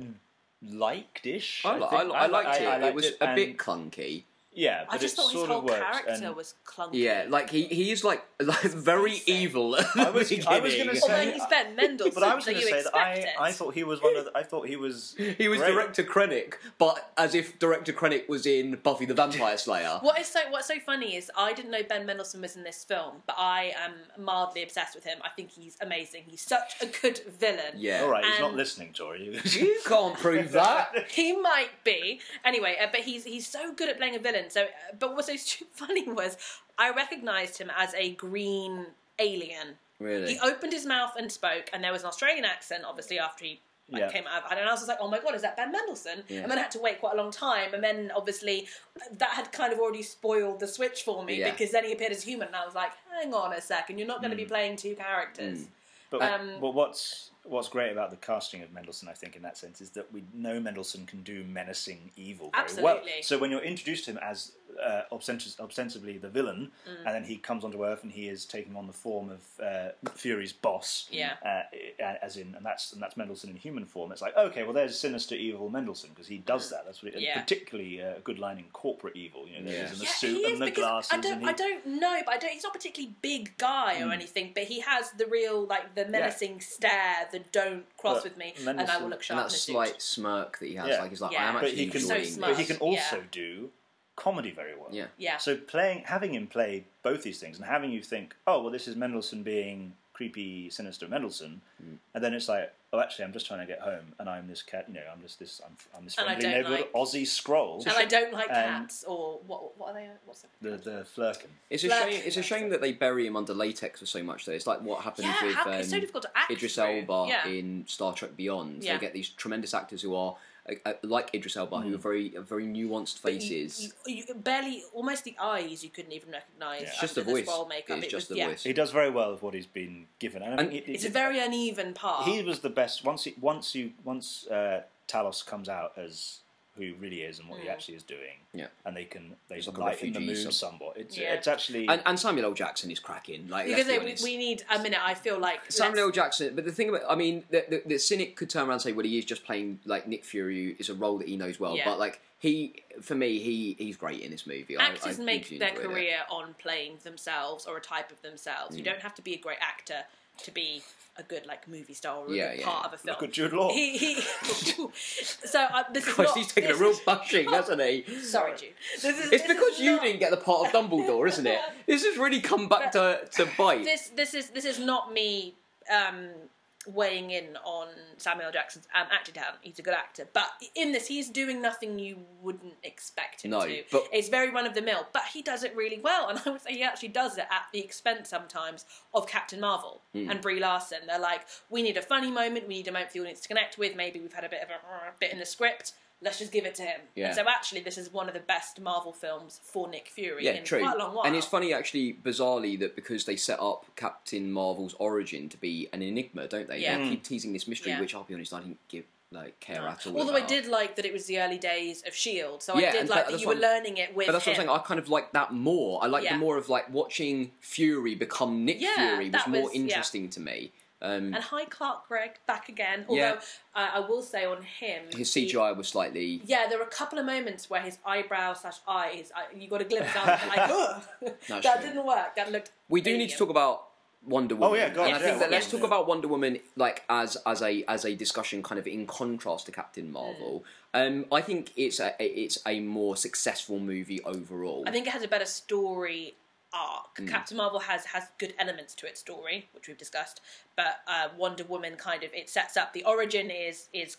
liked-ish. I, li- I, think. li- I liked it. I it was it, a bit clunky. Yeah, I but just it thought his sort whole of worked. character and was clunky. Yeah, like he, he is like, like very basic. evil. At I was- I was gonna Although say- he's Ben Mendelsohn, But I was so going you to say that I, it. I thought he was one of. The, I thought he was. He was great. Director Krennic, but as if Director Krennic was in Buffy the Vampire Slayer. What is so what's so funny is I didn't know Ben Mendelsohn was in this film, but I am mildly obsessed with him. I think he's amazing. He's such a good villain. Yeah. All right, he's not And- listening, Tori. You can't prove that. He might be anyway, uh, but he's he's so good at playing a villain. So, uh, but what's so funny was I recognised him as a green alien. Really? He opened his mouth and spoke, and there was an Australian accent, obviously after he like, Yeah. came out. of- And I was like, "Oh my god, is that Ben Mendelsohn?" Yeah. And then I had to wait quite a long time, and then obviously that had kind of already spoiled the switch for me Yeah. because then he appeared as human, and I was like, "Hang on a second, you're not going to be playing two characters." But, Um, but what's what's great about the casting of Mendelsohn, I think, in that sense, is that we know Mendelsohn can do menacing evil very well. So when you're introduced to him as uh, ostens- ostensibly the villain, Mm. and then he comes onto Earth and he is taking on the form of uh, Fury's boss, Yeah. uh, as in, and that's and that's Mendelsohn in human form. It's like okay, well, there's sinister evil Mendelsohn because he does that. That's what it, Mm. Yeah. particularly uh, a good line in corporate evil. You know, Yeah. in the Yeah, suit he is and the glasses. I don't, he, I don't know, but I don't. He's not a particularly big guy or anything, but he has the real like the menacing stare, the "don't cross But with me," and I will look and that in a suit. slight smirk that he has, Yeah. like he's like, Yeah. I am but actually he can, So smart. but he can yeah. also do comedy very well. Yeah. Yeah. So playing, having him play both these things, and having you think, oh well, this is Mendelsohn being creepy, sinister Mendelsohn, Mm. and then it's like, oh, actually, I'm just trying to get home, and I'm this cat, you know, I'm just this, I'm, I'm this And I friendly don't neighborhood like- Aussie Skrull, and I don't like And- cats or what? What are they? What's the, the the Flerken. It's a Like- shame. It's a shame that they bury him under latex for so much. Though it's like what happened Yeah, with how- it's so um, difficult to act Idris. Elba Yeah. in Star Trek Beyond. Yeah. They get these tremendous actors who are uh, like Idris Elba, who are very very nuanced But you- faces. You, you barely, almost the eyes you couldn't even recognise. Yeah. It's just the voice. Makeup. It's It just was- the yeah. voice. He does very well with what he's been given, and, And mean, it- It's it- a very uneven part. he was the best once he, once you once uh, Talos comes out as who he really is and what he Mm. actually is doing, Yeah. and they can they He's like a lighten the refugee mood sub- somewhat. It's Yeah. it's actually and, and Samuel L. Jackson is cracking. Like because let's be they, we, honest. we need a minute. I feel like Samuel L. let's- Jackson, but the thing about, I mean, the, the, the cynic could turn around and say, well, he is just playing like Nick Fury is a role that he knows well. Yeah. But like he, for me, he he's great in this movie. I- actors I make their enjoyed it. career on playing themselves or a type of themselves. You Mm. don't have to be a great actor to be a good like movie star or a Yeah, good yeah, part yeah. of a film. look at Jude Law. He, he so uh, this is Christ, not, he's taking a this real is- bashing, hasn't he? Sorry, Jude. This is, It's this is because you not- didn't get the part of Dumbledore, isn't it? This has really come back to, to bite. This this is this is not me um, weighing in on Samuel Jackson's um, acting talent. He's a good actor, but in this, he's doing nothing you wouldn't expect him No, to. but- it's very run of the mill, but he does it really well, and I would say he actually does it at the expense sometimes of Captain Marvel Hmm. and Brie Larson. They're like, we need a funny moment, we need a moment for the audience to connect with. Maybe we've had a bit of a uh, bit in the script. Let's just give it to him. Yeah. And so actually, this is one of the best Marvel films for Nick Fury yeah, in true. quite a long while. And it's funny, actually, bizarrely, that because they set up Captain Marvel's origin to be an enigma, don't they? Yeah. They keep teasing this mystery, Yeah. which I'll be honest, I didn't give like care at all. Although I did like that it was the early days of Shield, so Yeah, I did like that- that you were learning it with But that's what. I'm saying. I kind of like that more. I like Yeah. the more of like watching Fury become Nick Yeah, Fury was more was- yeah. interesting to me. Um, And hi, Clark Gregg, back again. Although Yeah. uh, I will say on him, his he- CGI was slightly. yeah, there were a couple of moments where his eyebrow slash eyes, you got a glimpse of like, oh, that true. didn't work. That looked. We do need to talk about Wonder Woman. Oh, yeah, go on, And I yeah, think that Wonder let's Woman, talk about Wonder Woman like as as a as a discussion kind of in contrast to Captain Marvel. Um, I think it's a it's a more successful movie overall. I think it has a better story arc. Mm. Captain Marvel has has good elements to its story, which we've discussed. But uh, Wonder Woman kind of it sets up the origin is is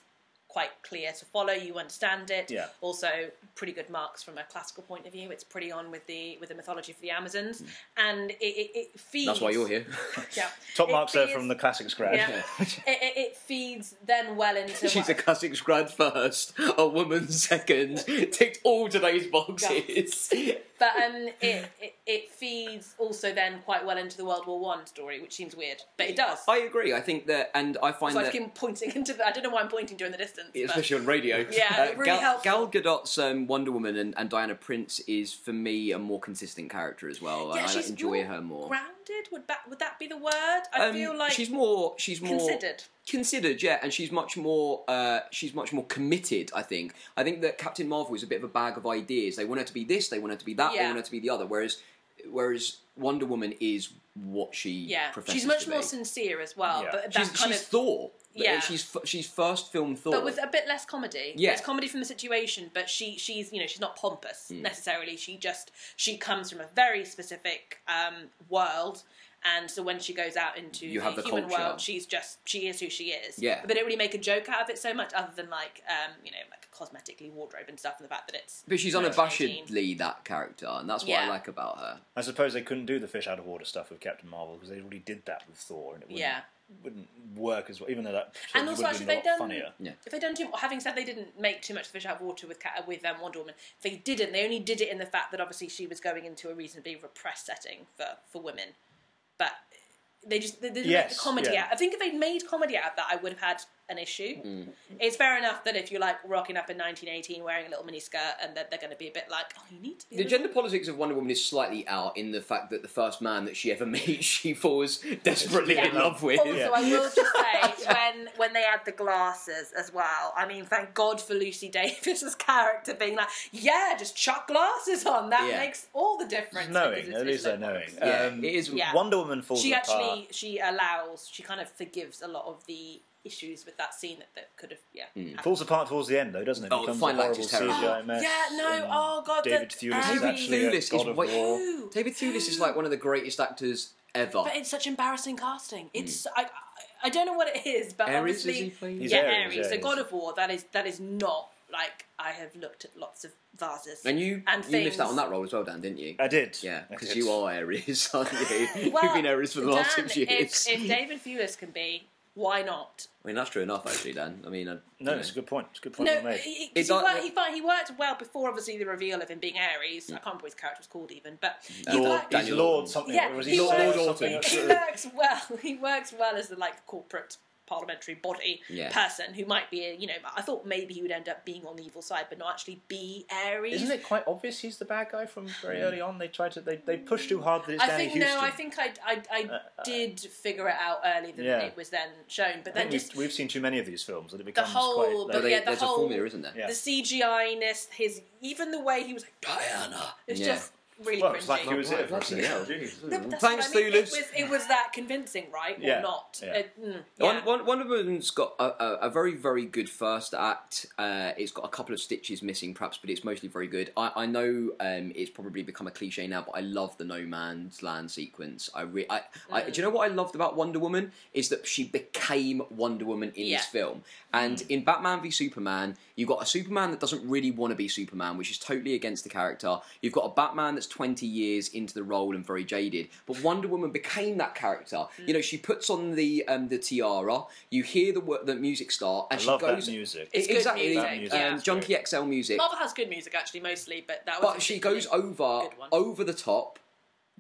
quite clear to follow. You understand it. Yeah. Also, pretty good marks from a classical point of view. It's pretty on with the with the mythology of the Amazons, and it, it, it feeds. Mm. That's why you're here. Yeah. Top It marks there feeds- from the classics grad. Yeah. it, it, it feeds then well into. She's what- a classics grad first, a woman second. Ticked all today's boxes. But um, it, it it feeds also then quite well into the World War One story, which seems weird, but it does. I agree. I think that, and I find so I that. keep pointing into the. I don't know why I'm pointing during the distance. but- especially on radio. Yeah, it really Gal, helpful. Gal Gadot's um, Wonder Woman and, and Diana Prince is for me a more consistent character as well. yeah, I, I she's enjoy more her more. Grounded would that would that be the word? I Um, feel like she's more she's more considered. Considered, yeah, and she's much more uh, she's much more committed. I think. I think that Captain Marvel is a bit of a bag of ideas. They want her to be this, they want her to be that, they Yeah. want her to be the other. Whereas whereas Wonder Woman is what she Yeah, professes she's much to more be. sincere as well. Yeah. But that She's, kind she's of. Thor. Yeah. she's f- she's first film Thor. but with a bit less comedy. Yeah. it's comedy from the situation, but she she's you know she's not pompous Hmm. necessarily. She just she comes from a very specific um, world, and so when she goes out into You the, have the human culture. world, she's just she is who she is. Yeah. but they don't really make a joke out of it so much, other than like um, you know like cosmetically wardrobe and stuff, and the fact that it's but she's Yeah. unabashedly that character, and that's what I Yeah. like about her. I suppose they couldn't do the fish out of water stuff with Captain Marvel because they already did that with Thor, and it wouldn't, Yeah. wouldn't work as well. Even though that And also, would actually, have been a they lot done. funnier. Yeah. If they done too, having said they didn't make too much fish out of water with Cat, with um, Wonder Woman, they didn't. They only did it in the fact that obviously she was going into a reasonably repressed setting for for women, but they just they didn't make the comedy yeah. out. I think if they'd made comedy out of that, I would have had an issue. Mm. It's fair enough that if you're like rocking up in 1918 wearing a little mini skirt, and that they're going to be a bit like, oh, you need to be. The gender politics of Wonder Woman is slightly out in the fact that the first man that she ever meets, she falls desperately Yeah. in love with. Also, Yeah. I will just say when when they add the glasses as well. I mean, thank God for Lucy Davis's character being like, "Yeah, just chuck glasses on. That Yeah. makes all the difference." Knowing, it's at least they're knowing. Yeah, Um, it is. Yeah. Wonder Woman falls She apart. actually she allows she kind of forgives a lot of the issues with that scene that, that could have yeah. Hmm. happened. falls apart towards the end, though, doesn't it? Oh, the Becomes final act is terrible. CGI mess. Yeah, no, oh, God, David the- Thewlis is David actually a Thewlis is god of way- war. Ooh. David Thewlis is like one of the greatest actors ever. But it's such embarrassing casting. Hmm. It's I, I I don't know what it is, but Ares, obviously is he playing? He's yeah, Ares, Ares. yeah, So God of War. That is that is not like I have looked at lots of vases. and you and you missed out on that role as well, Dan, didn't you? I did. yeah, because you are Ares, aren't you? Well, You've been Ares for the last Dan, six years. If, if David Thewlis can be, why not? I mean, that's true enough, actually, Dan. I mean, I, No, you it's a good point. It's a good point No, well made. he, he, 'cause It he, don't- worked, he, he worked well before obviously the reveal of him being Ares. I can't remember what his character was called even, but he Lord, worked- he's Lord something. yeah, or was he, he Lord works, something? he, he works well. He works well as the like corporate parliamentary body Yeah. person who might be, a, you know, I thought maybe he would end up being on the evil side, but not actually be Ares. Isn't it quite obvious he's the bad guy from very early on? They tried to they, they pushed too hard that it's I Danny think Houston. no. I think I I, I uh, uh, did figure it out earlier than Yeah. it was then shown, but I then just we've, we've seen too many of these films that it the becomes whole, quite. but They- yeah, the there's whole a formula, isn't there? Yeah. the CGI ness, his even the way he was like Diana, it's Yeah. just really well, cringy. like he was it for a bloody second. hell. Jeez. No, but that's Thanks, what I mean. It was, it was that convincing, right? Or Yeah, not? yeah. It- mm, One, yeah. one, Wonder Woman's got a, a, a very, very good first act. Uh, it's got a couple of stitches missing, perhaps, but it's mostly very good. I, I know um, it's probably become a cliche now, but I love the No Man's Land sequence. I, re- I, I Mm. do you know what I loved about Wonder Woman is that she became Wonder Woman in Yeah. this film. And in Batman v Superman, you've got a Superman that doesn't really want to be Superman, which is totally against the character. You've got a Batman that's twenty years into the role and very jaded. But Wonder Woman became that character. You know, she puts on the um, the tiara. You hear the wo- the music start, and I she love goes. that music. It's good exactly, music, That music um, yeah. is Junkie XL music. Marvel has good music actually, mostly, but that was. But she goes over over the top.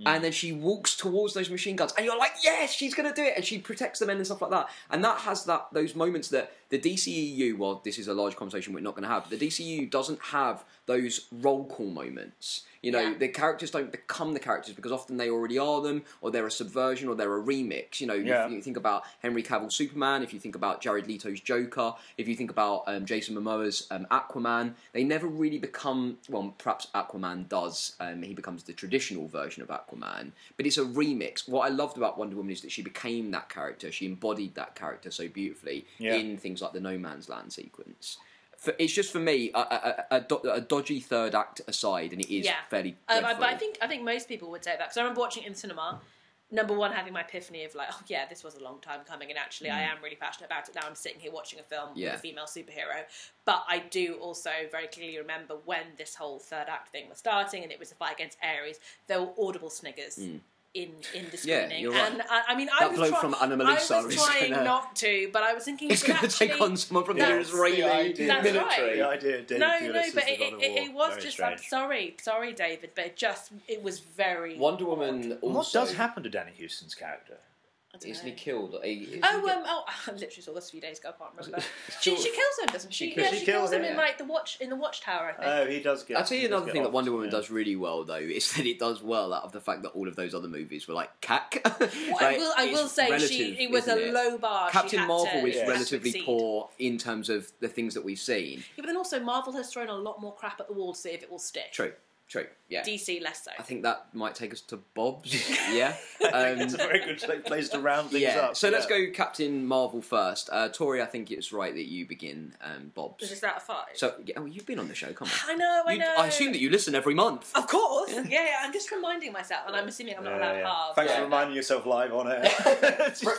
And then she walks towards those machine guns, and you're like, "Yes, she's gonna do it!" And she protects the men and stuff like that. And that has that those moments that the DCEU. Well, this is a large conversation we're not going to have. But the DCEU doesn't have those roll call moments. You know, Yeah. the characters don't become the characters because often they already are them, or they're a subversion, or they're a remix. You know, Yeah. if you think about Henry Cavill Superman, if you think about Jared Leto's Joker, if you think about um, Jason Momoa's um, Aquaman, they never really become. Well, perhaps Aquaman does. Um, he becomes the traditional version of Aquaman, but it's a remix. What I loved about Wonder Woman is that she became that character. She embodied that character so beautifully Yeah. in things like the No Man's Land sequence. For, it's just for me a, a, a, a do- a dodgy third act aside, and it is Yeah. fairly. Um, I, but I think I think most people would say that because I remember watching it in cinema. Number one, having my epiphany of like, oh yeah, this was a long time coming, and actually, I am really passionate about it now. I'm sitting here watching a film Mm. Yeah. with a female superhero, but I do also very clearly remember when this whole third act thing was starting, and it was a fight against Ares. There were audible sniggers. In, in the Mm. Yeah, you're right. and I, I mean, I That was, bloke try- from Anomalisa I was trying gonna- not to, but I was thinking It's going to take on someone from the that's Israeli the idea. That's military. right. The idea of David no, Thewlis no, but it, it, it was very just. strange. I'm sorry, sorry, David, but it just it was very. Wonder Woman And what does happen to Danny Huston's character? I don't know. he killed? He- Oh, um, oh, I literally saw this a few days ago. I can't remember. she, she kills him, doesn't she? She yeah, she she kills kills him him, in like the watch in the watchtower. I think. Oh, he does get. I'll tell you another get thing that Wonder Woman yeah. does really well, though, is that it does well out of the fact that all of those other movies were like cack. Well, I will, I will say she it was a low bar. Captain had Marvel to, is she had to relatively poor in terms of the things that we've seen. Yeah, but then also Marvel has thrown a lot more crap at the wall to see if it will stick. True, true, yeah. DC less so. I think that might take us to Bob's. yeah. Um, it's a very good place to round things yeah. up. So let's go Captain Marvel first. Uh, Tori, I think it's right that you begin um, Bob's. Is this out of five? So yeah, oh, you've been on the show. Come on. I know, I You- know. I assume that you listen every month. Of course, yeah. yeah, I'm just reminding myself, and I'm assuming I'm not Yeah, allowed yeah. halves. Thanks Yeah. for reminding yourself live on air.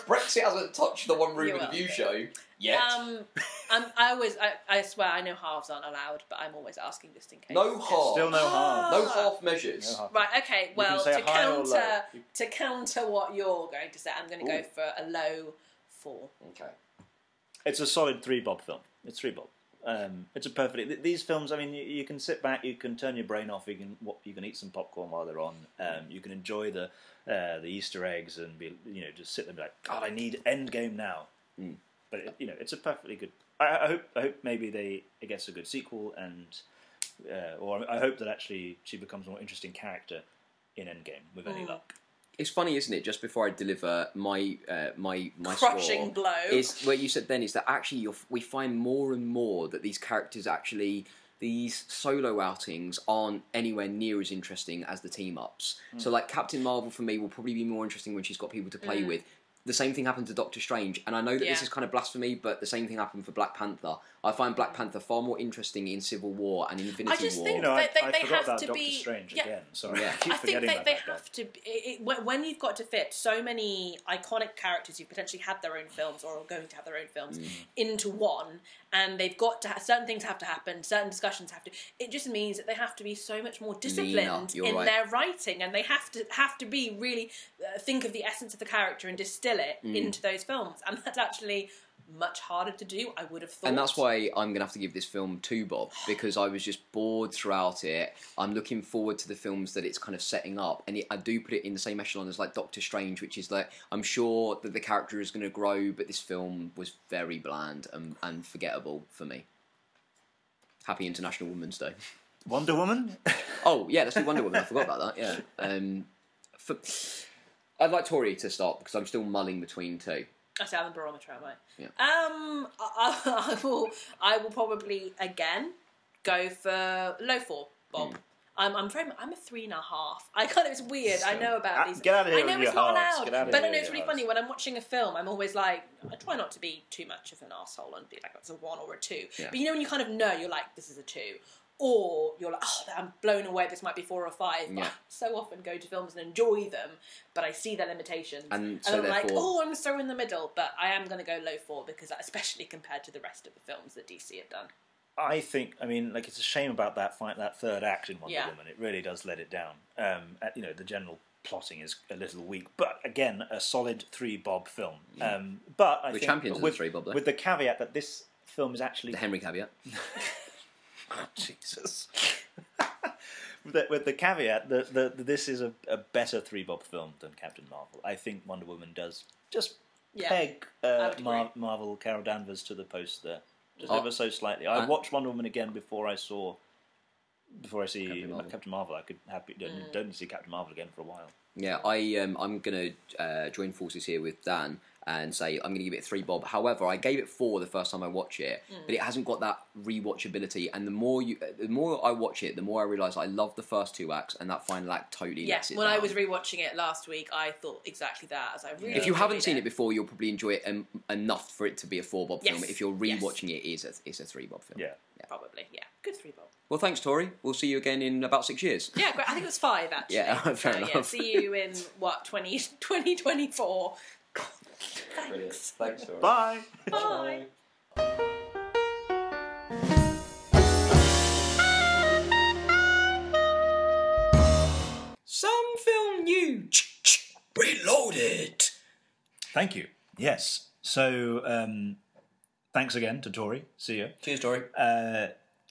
Brexit hasn't touched the one room You're with a view welcome. show yet. Um, I'm, I always, I, I swear, I know halves aren't allowed, but I'm always asking just in case. no half. Still no harm. No half measures. No half. Right. Okay. Well, to counter to counter what you're going to say, I'm going to go for a low four. Okay. It's a solid three bob film. It's three bob. Um, it's a perfectly. th- These films, I mean, you, you can sit back, you can turn your brain off, you can what, you can eat some popcorn while they're on. Um, you can enjoy the uh, the Easter eggs and be you know just sit there and be like, God, I need Endgame now. Mm. But it, you know, it's a perfectly good. I, I hope I hope maybe they it gets a good sequel and uh, or I hope that actually she becomes a more interesting character in Endgame with any Mm. luck. It's funny, isn't it? Just before I deliver my uh, my my Crushing score, blow. is what you said then is that actually you're, we find more and more that these characters actually these solo outings aren't anywhere near as interesting as the team ups. So like Captain Marvel for me will probably be more interesting when she's got people to play with. The same thing happened to Doctor Strange, and I know that this is kind of blasphemy, but the same thing happened for Black Panther. I find Black Panther far more interesting in Civil War and Infinity War. I just War. think You know, I, They- they- I they have about to Doctor be- Strange yeah. again. Sorry, Yeah. I keep I think forgetting they, about they have to. It, it, when when you've got to fit so many iconic characters who potentially had their own films or are going to have their own films Mm. into one, and they've got to ha- certain things have to happen, certain discussions have to. It just means that they have to be so much more disciplined you're in right. their writing, and they have to have to be really uh, think of the essence of the character and distill it Mm. into those films, and that's actually much harder to do. I would have thought, And that's why I'm going to have to give this film two Bob because I was just bored throughout it. I'm looking forward to the films that it's kind of setting up, and it, I do put it in the same echelon as like Doctor Strange, which is like I'm sure that the character is going to grow, but this film was very bland and, and forgettable for me. Happy International Women's Day. Wonder Woman. Oh yeah, let's do Wonder Woman. I forgot about that. Yeah. Um, for, I'd like Tori to start because I'm still mulling between two. I say I'm the barometer, am I? Yeah. Um, I, I, I will. I will probably again go for low four, Bob. Hmm. I'm, I'm very. I'm a three and a half. I kind of. It's weird. I know about Ah, these. get out of here I know with it's your not halves. allowed, Get out of but here I know it's really halves. funny when I'm watching a film. I'm always like, I try not to be too much of an asshole and be like, it's a one or a two. Yeah. But you know when you kind of know, you're like, this is a two. Or you're like, oh, I'm blown away. This might be four or five. But Yeah. I so often go to films and enjoy them, but I see their limitations, And so I'm like, oh, I'm so in the middle. But I am going to go low four because, especially compared to the rest of the films that DC have done. I think, I mean, like it's a shame about that fight, that third act in Wonder Yeah. Woman. It really does let it down. Um, you know, the general plotting is a little weak, but again, a solid three bob film. Um, but I We're think champions of the with, three bob, though. with the caveat that this film is actually The Henry caveat. Jesus. with, the, with the caveat that, that this is a, a better three bob film than Captain Marvel. I think Wonder Woman does just Yeah, peg uh, Mar- Marvel Carol Danvers to the post there, just Oh. ever so slightly. I watched Wonder Woman again before I saw before I see Captain Captain Marvel. Marvel. I could happy don't, don't see Captain Marvel again for a while. Yeah, I um, I'm gonna uh, join forces here with Dan and say I'm gonna give it three bob. However, I gave it four the first time I watched it, Mm. but it hasn't got that rewatchability. And the more you, the more I watch it, the more I realise I love the first two acts, and that final act totally Yeah, lets it when I was rewatching it last week, I thought exactly that. As I really if you haven't seen it before, you'll probably enjoy it um, enough for it to be a four bob film. If you're rewatching it, it's a it's a three bob film. Yeah. probably, yeah, good three bob. Well, thanks, Tori. We'll see you again in about six years. Yeah, great. I think it was five actually. Yeah, fair So, Yeah, see you in what 20, 2024. Thanks. Thanks, Tori. Bye. Bye. Some film new. Reloaded. Thank you. Yes. So, um, thanks again to Tori. See you. Cheers, Tori. Uh,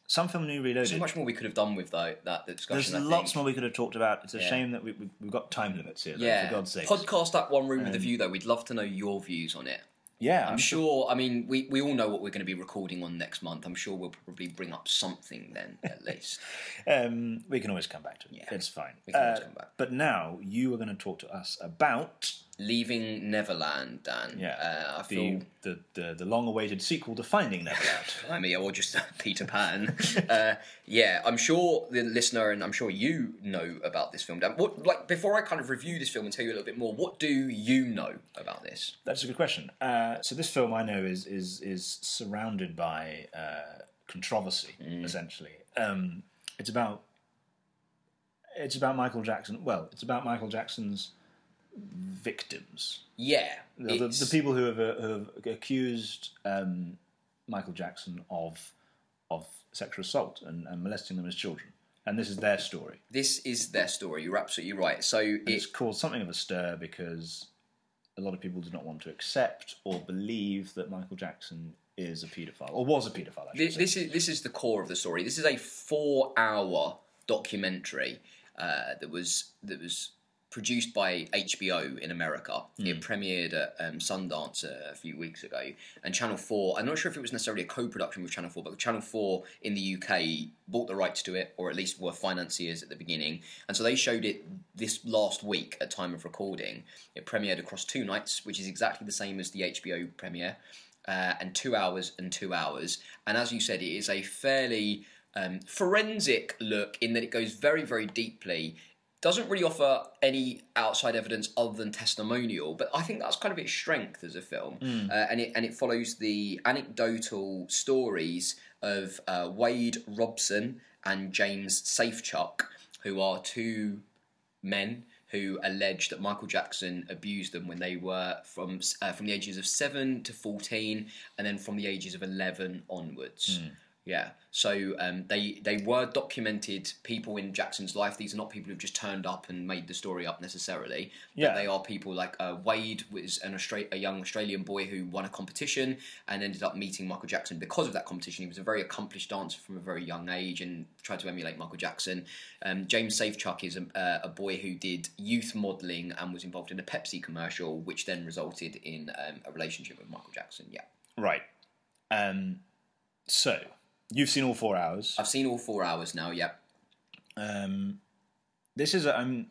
some film new reloaded. So much more we could have done with though that discussion. There's I lots think. more we could have talked about. It's a Yeah. shame that we, we, we've got time limits here. Though, Yeah, for God's sake. podcast that one room with a view though. We'd love to know your views on it. yeah, I'm sure. I mean, we, we all know what we're going to be recording on next month. I'm sure we'll probably bring up something then at least. Um, we can always come back to it. Yeah. It's fine. We can always Uh, come back. But now you are going to talk to us about Leaving Neverland, Dan. yeah, uh, I the, feel. the, the the long-awaited sequel to Finding Neverland. I mean, or just Peter Pan. uh, yeah, I'm sure the listener and I'm sure you know about this film. Dan, what like before I kind of review this film and tell you a little bit more, what do you know about this? That's a good question. Uh, so this film I know is is is surrounded by uh, controversy. Mm. Essentially, um, it's about it's about Michael Jackson. Well, it's about Michael Jackson's victims. Yeah, The, the, the people who have, uh, who have accused um, Michael Jackson of of sexual assault and, and molesting them as children, and this is their story. this is their story. You're absolutely right. So it, it's caused something of a stir because a lot of people do not want to accept or believe that Michael Jackson is a paedophile or was a paedophile. This, this is this is the core of the story. This is a four-hour documentary uh, that was that was produced by HBO in America. It premiered at um, Sundance a, a few weeks ago, and Channel Four. I'm not sure if it was necessarily a co-production with Channel Four, but Channel Four in the UK bought the rights to it, or at least were financiers at the beginning, and so they showed it this last week at time of recording. It premiered across two nights, which is exactly the same as the HBO premiere uh, and two hours and two hours. And as you said, it is a fairly um, forensic look in that it goes very, very deeply. Doesn't really offer any outside evidence other than testimonial, but I think that's kind of its strength as a film, uh, and it and it follows the anecdotal stories of uh, Wade Robson and James Safechuck, who are two men who allege that Michael Jackson abused them when they were from uh, from the ages of seven to fourteen, and then from the ages of eleven onwards. Yeah, so um, they they were documented people in Jackson's life. These are not people who've just turned up and made the story up necessarily. But Yeah. they are people like uh, Wade was an Austra- a young Australian boy who won a competition and ended up meeting Michael Jackson because of that competition. He was a very accomplished dancer from a very young age and tried to emulate Michael Jackson. Um, James Safechuck is a, uh, a boy who did youth modelling and was involved in a Pepsi commercial, which then resulted in um, a relationship with Michael Jackson. Yeah, right. Um, so you've seen all four hours. I've seen all four hours now. Yep. Um, this is a, um,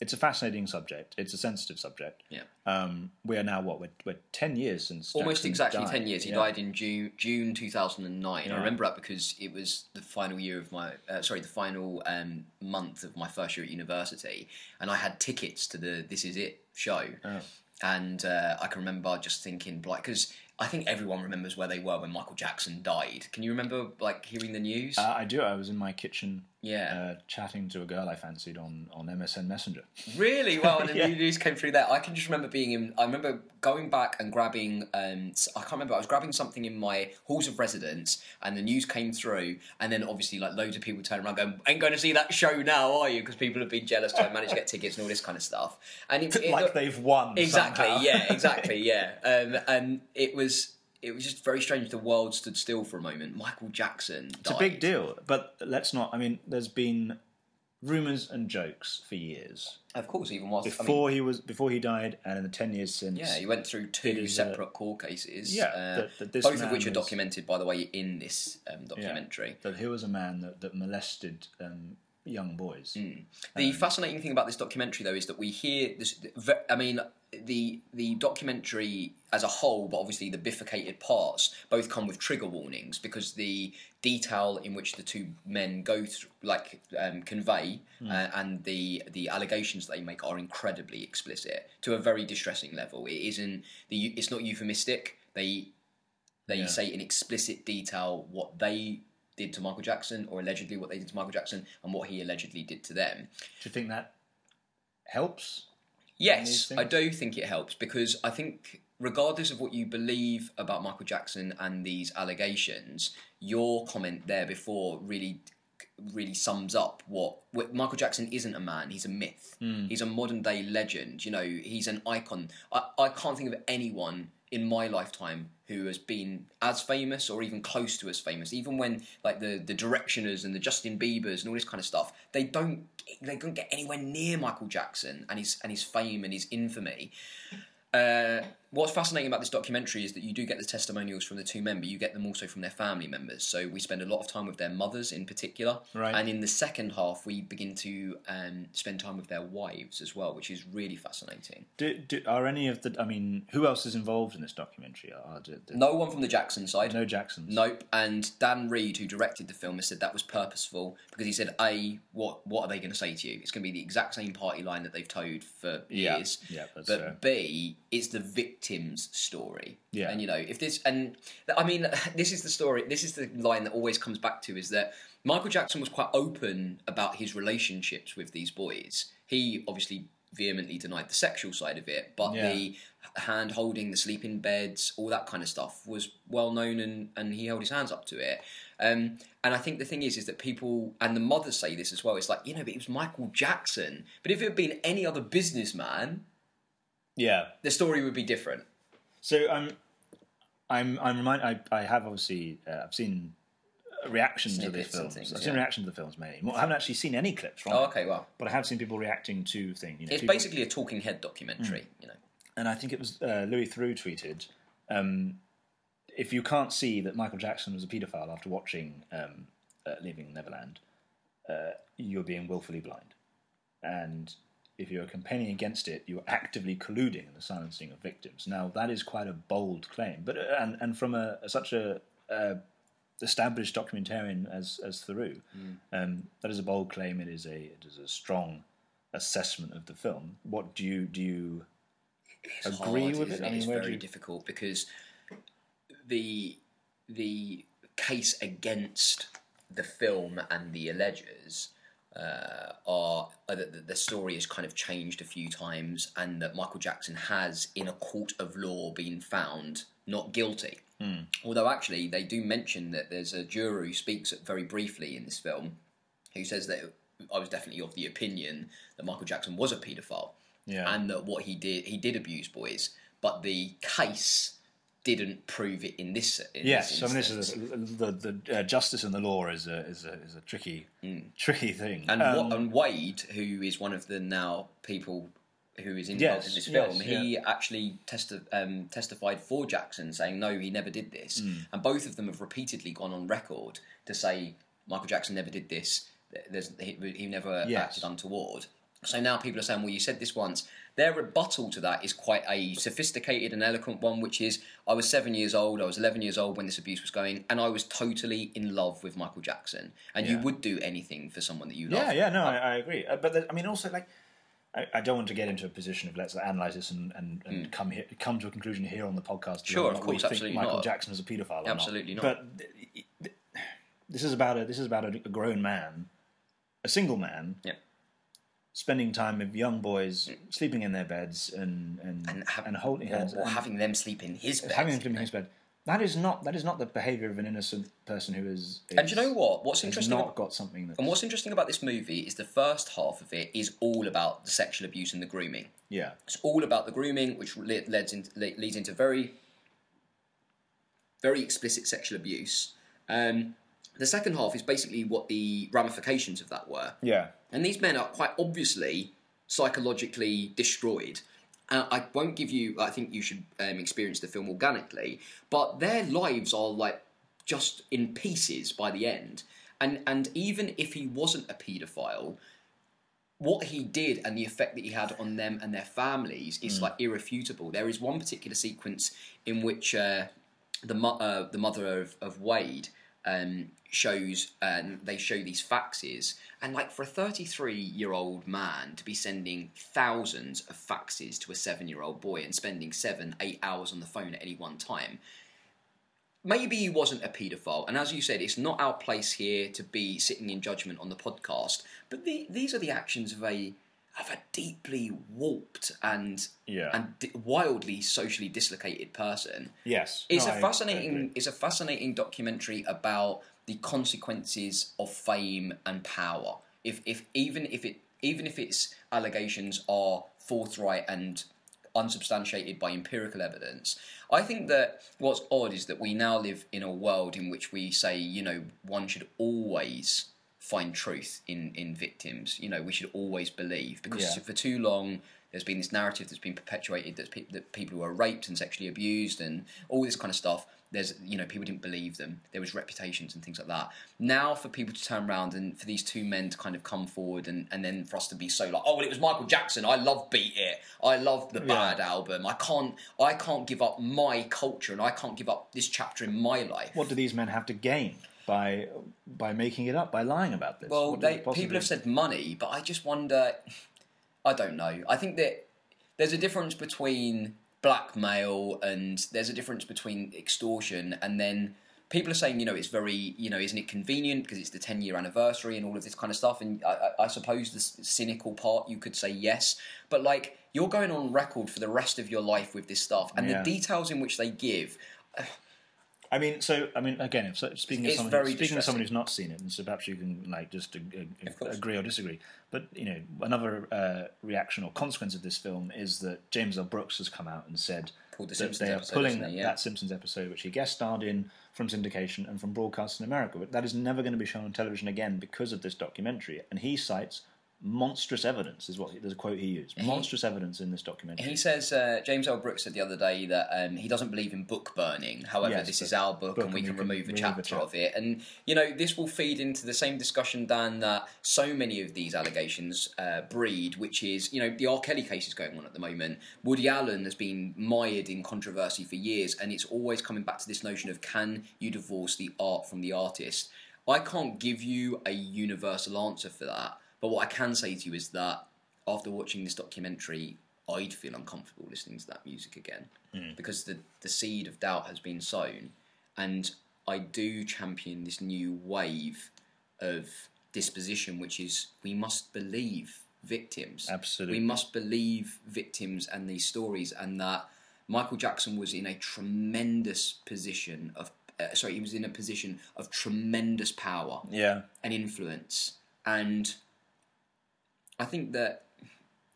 it's a fascinating subject. It's a sensitive subject. Yeah. Um, we are now what we're, we're ten years since Almost Jackson exactly died. ten years. He Yeah. died in June June two thousand and nine. I remember that because it was the final year of my uh, sorry the final um, month of my first year at university, and I had tickets to the This Is It show, Oh. and uh, I can remember just thinking like because I think everyone remembers where they were when Michael Jackson died. Can you remember like hearing the news? Uh, I do. I was in my kitchen yeah. uh, chatting to a girl I fancied on, on MSN Messenger. Really well, and the Yeah. news came through there. I can just remember being in. I remember going back and grabbing. Um, I can't remember. I was grabbing something in my halls of residence, and the news came through. And then obviously, like loads of people turned around, going, "Ain't going to see that show now, are you?" Because people have been jealous to manage to get tickets and all this kind of stuff. And it, it like looked- they've won. exactly, somehow. yeah, exactly, yeah. Um, and it was. It was just very strange. The world stood still for a moment. Michael Jackson. It's a big deal, but let's not. I mean, there's been rumours and jokes for years Of course, even whilst I mean, before he was before he died, and in the ten years since. Yeah, he went through two separate court cases. yeah, uh, that- that this both of which are documented, by the way, in this um, yeah, documentary. that he was a man that, that molested um, young boys. Mm. The fascinating thing about this documentary, though, is that we hear this. I mean, the the documentary as a whole, but obviously the bifurcated parts, both come with trigger warnings because the detail in which the two men go through, like um, convey, uh, and the the allegations they make are incredibly explicit to a very distressing level. It isn't the. It's not euphemistic. They they Yeah. say in explicit detail what they did to Michael Jackson, or allegedly what they did to Michael Jackson, and what he allegedly did to them. Do you think that helps? Yes, I do think it helps because I think, regardless of what you believe about Michael Jackson and these allegations, your comment there before really, really sums up what, what Michael Jackson isn't a man; he's a myth. Hmm. He's a modern day legend. You know, he's an icon. I, I can't think of anyone in my lifetime who has been as famous or even close to as famous. Even when like the the Directioners and the Justin Biebers and all this kind of stuff, they don't they don't get anywhere near Michael Jackson and his and his fame and his infamy. Uh, what's fascinating about this documentary is that you do get the testimonials from the two men, but you get them also from their family members. So we spend a lot of time with their mothers in particular, Right. and in the second half we begin to um, spend time with their wives as well, which is really fascinating. Do, do, are any of the? I mean, who else is involved in this documentary? Are, do, No one from the Jackson side. no Jacksons. Nope. And Dan Reed, who directed the film, has said that was purposeful because he said, "A, what what are they going to say to you? It's going to be the exact same party line that they've told for years. Yeah, that's but. B, it's the victim's story. Yeah. And you know, if this and I mean, this is the story. This is the line that always comes back to is that Michael Jackson was quite open about his relationships with these boys. He obviously vehemently denied the sexual side of it, but Yeah. the hand holding, the sleeping beds, all that kind of stuff was well known, and, and he held his hands up to it. Um, and I think the thing is, is that people and the mothers say this as well. It's like you know, but it was Michael Jackson. But if it had been any other businessman, Yeah. the story would be different. So I'm, I'm, I'm remind. I, I have obviously uh, I've seen reactions to the Snippets and films. things, I've seen yeah. reactions to the films mainly. Well, I haven't actually seen any clips from Oh, it, okay, well, but I have seen people reacting to things. You know, it's people- basically a talking head documentary. You know, and I think it was uh, Louis Theroux tweeted, um, "If you can't see that Michael Jackson was a paedophile after watching um, uh, Leaving Neverland, uh, you're being willfully blind, and if you're campaigning against it, you're actively colluding in the silencing of victims." Now that is quite a bold claim, but uh, and and from a such a uh, established documentarian as as Theroux, um, that is a bold claim. It is a it is a strong assessment of the film. What do you do you it's agree hard, with it? I mean, it's very you- difficult because the the case against the film and the allegers uh, are uh, that the, the story has kind of changed a few times, and that Michael Jackson has, in a court of law, been found not guilty. Although actually, they do mention that there's a juror who speaks very briefly in this film, who says that I was definitely of the opinion that Michael Jackson was a paedophile Yeah. and that what he did, he did abuse boys, but the case didn't prove it in this. In Yes, this I mean this is a, the the uh, justice and the law is a is a is a tricky tricky thing. and, Um, and Wade, who is one of the now people who is involved Yes, in this yes, film, he actually testi- um, testified for Jackson, saying no, he never did this. Hmm. And both of them have repeatedly gone on record to say Michael Jackson never did this. There's, he, he never Yes. acted untoward. So now people are saying, well, you said this once. Their rebuttal to that is quite a sophisticated and eloquent one, which is I was seven years old, I was 11 years old when this abuse was going, and I was totally in love with Michael Jackson. And you would do anything for someone that you love. yeah, yeah, no, I, I agree. Uh, but the, I mean, also like. I, I don't want to get into a position of let's analyze this and, and, and come here, come to a conclusion here on the podcast. Sure, of not course, absolutely Michael not. Jackson is a paedophile. Absolutely not. But th- th- this is about a this is about a, a grown man, a single man, Yeah. Spending time with young boys, sleeping in their beds and and. And, have, and holding hands or having them sleep in his bed. having them sleep in his bed. That is not that is not the behaviour of an innocent person who is. And you know what? What's interesting not about- got something that. And what's interesting about this movie is the first half of it is all about the sexual abuse and the grooming. Yeah, It's all about the grooming, which leads into, leads into very, very explicit sexual abuse. Um, the second half is basically what the ramifications of that were. yeah, And these men are quite obviously psychologically destroyed. Uh, I won't give you. I think you should um, experience the film organically, but their lives are like just in pieces by the end. And and even if he wasn't a paedophile, what he did and the effect that he had on them and their families is like irrefutable. There is one particular sequence in which uh, the mo- uh, the mother of, of Wade um, shows and they show these faxes. And like for a 33 year old man to be sending thousands of faxes to a 7 year old boy and spending 7 8 hours on the phone at any one time maybe he wasn't a paedophile. And as you said it's not our place here to be sitting in judgment on the podcast. But the, these are the actions of a of a deeply warped and Yeah. and di- wildly socially dislocated person Yes, it's No, a fascinating. it's a fascinating documentary about the consequences of fame and power. If if even if it even if its allegations are forthright and unsubstantiated by empirical evidence, I think that what's odd is that we now live in a world in which we say, you know, one should always find truth in in victims. You know, we should always believe because Yeah. for too long there's been this narrative that's been perpetuated that, pe- that people who are raped and sexually abused and all this kind of stuff. There's, you know, people didn't believe them. There was reputations and things like that. Now, for people to turn around and for these two men to kind of come forward and, and then for us to be so like, oh, well, it was Michael Jackson. I love Beat It. I love the Bad album. I can't, I can't give up my culture and I can't give up this chapter in my life. What do these men have to gain by by making it up, by lying about this? Well, they, possibly- people have said money, but I just wonder. I don't know. I think that there's a difference between blackmail and there's a difference between extortion, and then people are saying, you know, it's very, you know, isn't it convenient because it's the 10 year anniversary and all of this kind of stuff. And I, I, suppose the cynical part, you could say yes, but like you're going on record for the rest of your life with this stuff, and Yeah. the details in which they give. I mean, so I mean, again, if, so, speaking It's someone, very speaking as someone who's not seen it, and so perhaps you can like just ag- ag- agree or disagree. But you know, another uh, reaction or consequence of this film is that James L. Brooks has come out and said the that Simpsons they are episode, pulling? Yeah. that Simpsons episode, which he guest starred in from syndication and from broadcast in America. But that is never going to be shown on television again because of this documentary. And he cites monstrous evidence, is what there's a quote he used. Monstrous evidence in this documentary. He says uh, James L. Brooks said the other day that um, he doesn't believe in book burning. However, Yes, this is our book, book and we and can can remove a remove a chapter chapter. of it. And you know, this will feed into the same discussion, Dan, that so many of these allegations uh, breed, which is you know the R. Kelly case is going on at the moment. Woody Allen has been mired in controversy for years, and it's always coming back to this notion of can you divorce the art from the artist? I can't give you a universal answer for that, but what I can say to you is that after watching this documentary, I'd feel uncomfortable listening to that music again because the the seed of doubt has been sown, and I do champion this new wave of disposition, which is we must believe victims. Absolutely. we must believe victims and these stories, and that Michael Jackson was in a tremendous position of. Uh, sorry, he was in a position of tremendous power yeah, and influence. And I think that,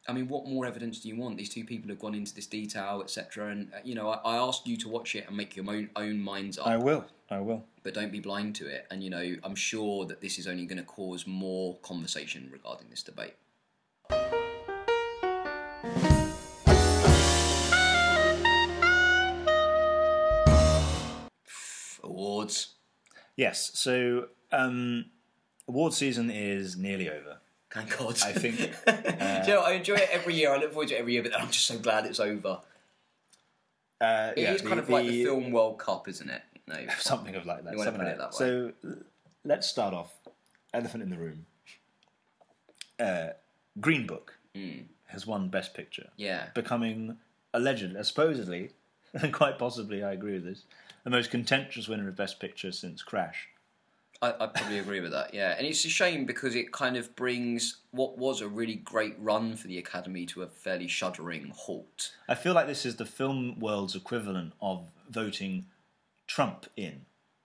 I mean, what more evidence do you want? These two people have gone into this detail, etc. And uh, you know, I, I ask you to watch it and make your own own minds up, I will. I will. but don't be blind to it. And you know, I'm sure that this is only going to cause more conversation regarding this debate. Awards. Yes. So um, award season is nearly over. Thank God. I think, Do you know, I enjoy it every year. I look forward to it every year, but I'm just so glad it's over. Uh, It is yeah, kind of like the film World Cup, isn't it? No, something of like that. You something like that So let's start off. Elephant in the room. Uh, Green Book has won Best Picture, yeah. becoming allegedly, uh, supposedly, and quite possibly, I agree with this, the most contentious winner of Best Picture since Crash. I, I probably agree with that. Yeah, and it's a shame because it kind of brings what was a really great run for the Academy to a fairly shuddering halt. I feel like this is the film world's equivalent of voting Trump in.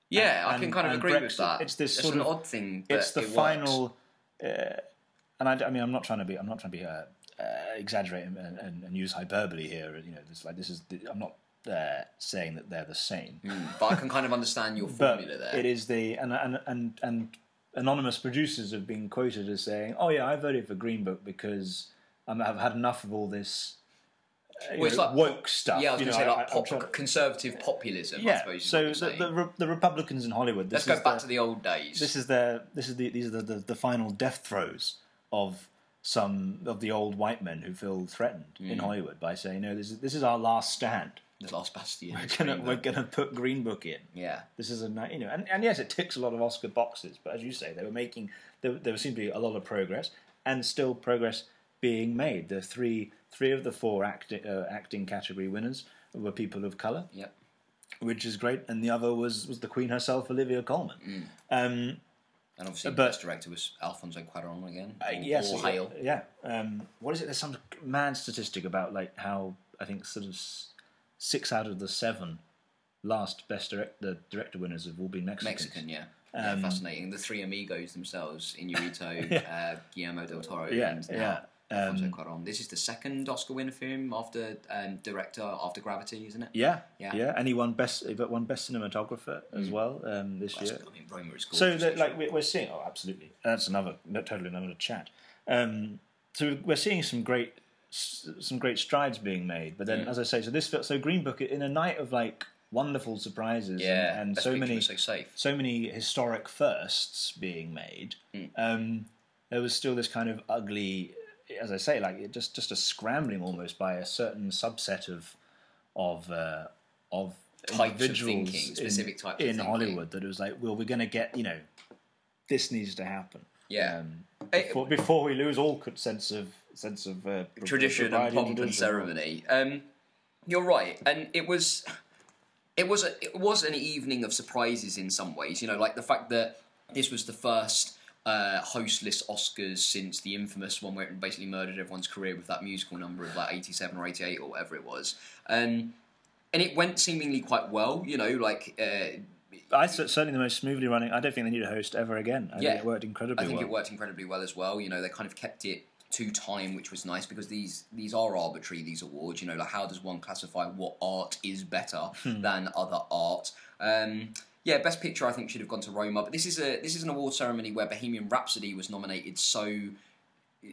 Yeah, I can kind of and agree with that. it's this it's sort an of- odd thing. But it's the it final, uh, and I, I mean, I'm not trying to be, I'm not trying to be uh, uh, exaggerate and, and, and use hyperbole here. You know, it's like this is, I'm not uh, saying that they're the same, Mm, but I can kind of understand your formula there. it is the and and and and anonymous producers have been quoted as saying, "Oh yeah, I voted for Green Book because um, I've had enough of all this." uh, Well, it's know, like woke stuff. Yeah, I was going to say like I- pop, conservative populism. I yeah. suppose. So the, the. Re- the Republicans in Hollywood. This let's go back the- to the old days. This is their. This is the. These are the, the, the, the final death throes of some of the old white men who feel threatened Mm. in Hollywood by saying, "No, this is this is our last stand. The last bastion. We're gonna we're gonna put Green Book in. Yeah. This is a ni- you know, and, and yes, it ticks a lot of Oscar boxes. But as you say, they were making there, there seemed to be a lot of progress, and still progress being made. The three three of the four acting uh, acting category winners were people of color, Yep. which is great, and the other was was the Queen herself, Olivia Colman. Mm. Um, And obviously, But- the best director was Alfonso Cuarón again. Uh, yes, all uh, hail. Yeah. Um, what is it? There's some mad statistic about like how I think sort of six out of the seven last best direct the director winners have all been Mexicans. Mexican, yeah. yeah. Um, Fascinating. The three amigos themselves, Iñárritu, Yeah. uh, Guillermo del Toro, Yeah, and yeah. Um, Cuarón. This is the second Oscar winner film after um, director after Gravity, isn't it? Yeah, Yeah. yeah, and he won best, he won best cinematographer as well um, this That's- year. I mean, Roma is gorgeous. So that, like we- we're seeing, oh, absolutely, that's another totally another chat. Um, so we're seeing some great some great strides being made, but then Yeah. as I say, so this felt so Green Book in a night of like wonderful surprises yeah, and, and so many so safe. so many historic firsts being made, Mm. um, there was still this kind of ugly, as I say, like just just a scrambling almost by a certain subset of of uh, of Types of individuals thinking, in- specific types of in thinking. Hollywood that it was like, well, we're going to get you know, this needs to happen. Yeah. Um, before, before we lose all sense of sense of uh, tradition and pomp and tradition. ceremony. Um, you're right, and it was it was a, it was an evening of surprises in some ways. You know, like the fact that this was the first uh, hostless Oscars since the infamous one where it basically murdered everyone's career with that musical number of like eighty seven or eighty eight or whatever it was. Um, and it went seemingly quite well, you know, like uh, I cer- certainly the most smoothly running. I don't think they need a host ever again. I Yeah. think it worked incredibly well. I think well. it worked incredibly well as well. You know, they kind of kept it to time, which was nice because these these are arbitrary. These awards, you know, like how does one classify what art is better Hmm. than other art? Um, yeah, best picture I think should have gone to Roma, but this is a this is an award ceremony where Bohemian Rhapsody was nominated so. uh,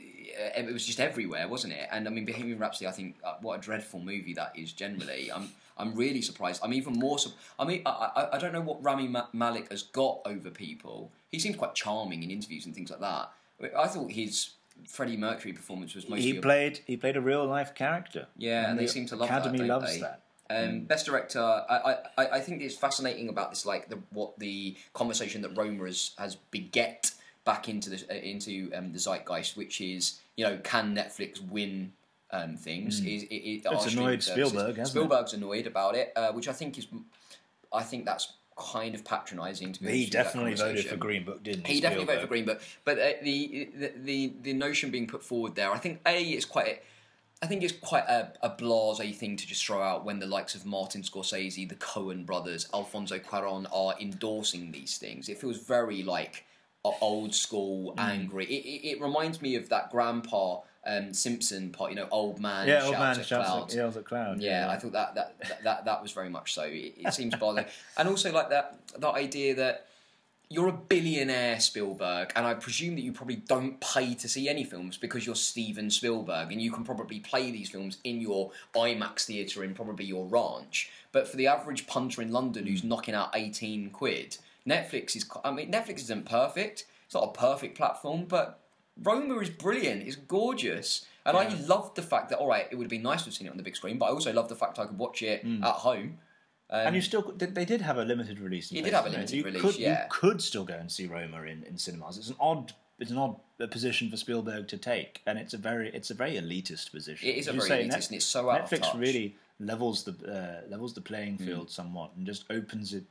It was just everywhere, wasn't it? And I mean, Bohemian Rhapsody. I think uh, what a dreadful movie that is. Generally, I'm I'm really surprised. I'm even more. Sur- I mean, I, I I don't know what Rami Ma- Malek has got over people. He seemed quite charming in interviews and things like that. I thought his Freddie Mercury performance was mostly he played he played a real life character. Yeah, and they the seem to love that, Academy don't loves they? that. Um, Best director, I, I, I think it's fascinating about this, like the what the conversation that Roma has, has beget back into the uh, into um, the zeitgeist, which is you know can Netflix win um, things? Is it, it, It's are annoyed Spielberg, hasn't it? Spielberg's annoyed about it, uh, which I think is, I think that's kind of patronising to be He definitely voted for. Green Book, didn't he? He definitely voted for Green Book, but uh, the, the the the notion being put forward there, I think a it's quite. A, I think it's quite a, a blasé thing to just throw out when the likes of Martin Scorsese, the Coen brothers, Alfonso Cuarón are endorsing these things. It feels very like old school, Mm. angry. It, it, it reminds me of that grandpa um, Simpson part, you know, old man Yeah, old man at shouts clouds. at, yells at cloud. Yeah, I thought that that, that that that was very much so. It, it seems bothering, and also like that that idea that you're a billionaire Spielberg, and I presume that you probably don't pay to see any films because you're Steven Spielberg, and you can probably play these films in your IMAX theatre in probably your ranch. But for the average punter in London who's knocking out eighteen quid, Netflix is. I mean, Netflix isn't perfect. It's not a perfect platform, but Roma is brilliant. It's gorgeous. And I loved the fact that, all right, it would have been nice to have seen it on the big screen, but I also loved the fact I could watch it at home. Um, and you still they did have a limited release. in It did have a limited you release, Could, yeah. You could still go and see Roma in, in cinemas. It's an odd it's an odd position for Spielberg to take, and it's a very it's a very elitist position. It is a As you very elitist Net- and it's so out of Netflix touch. Mm. really levels the uh, levels the playing field somewhat and just opens it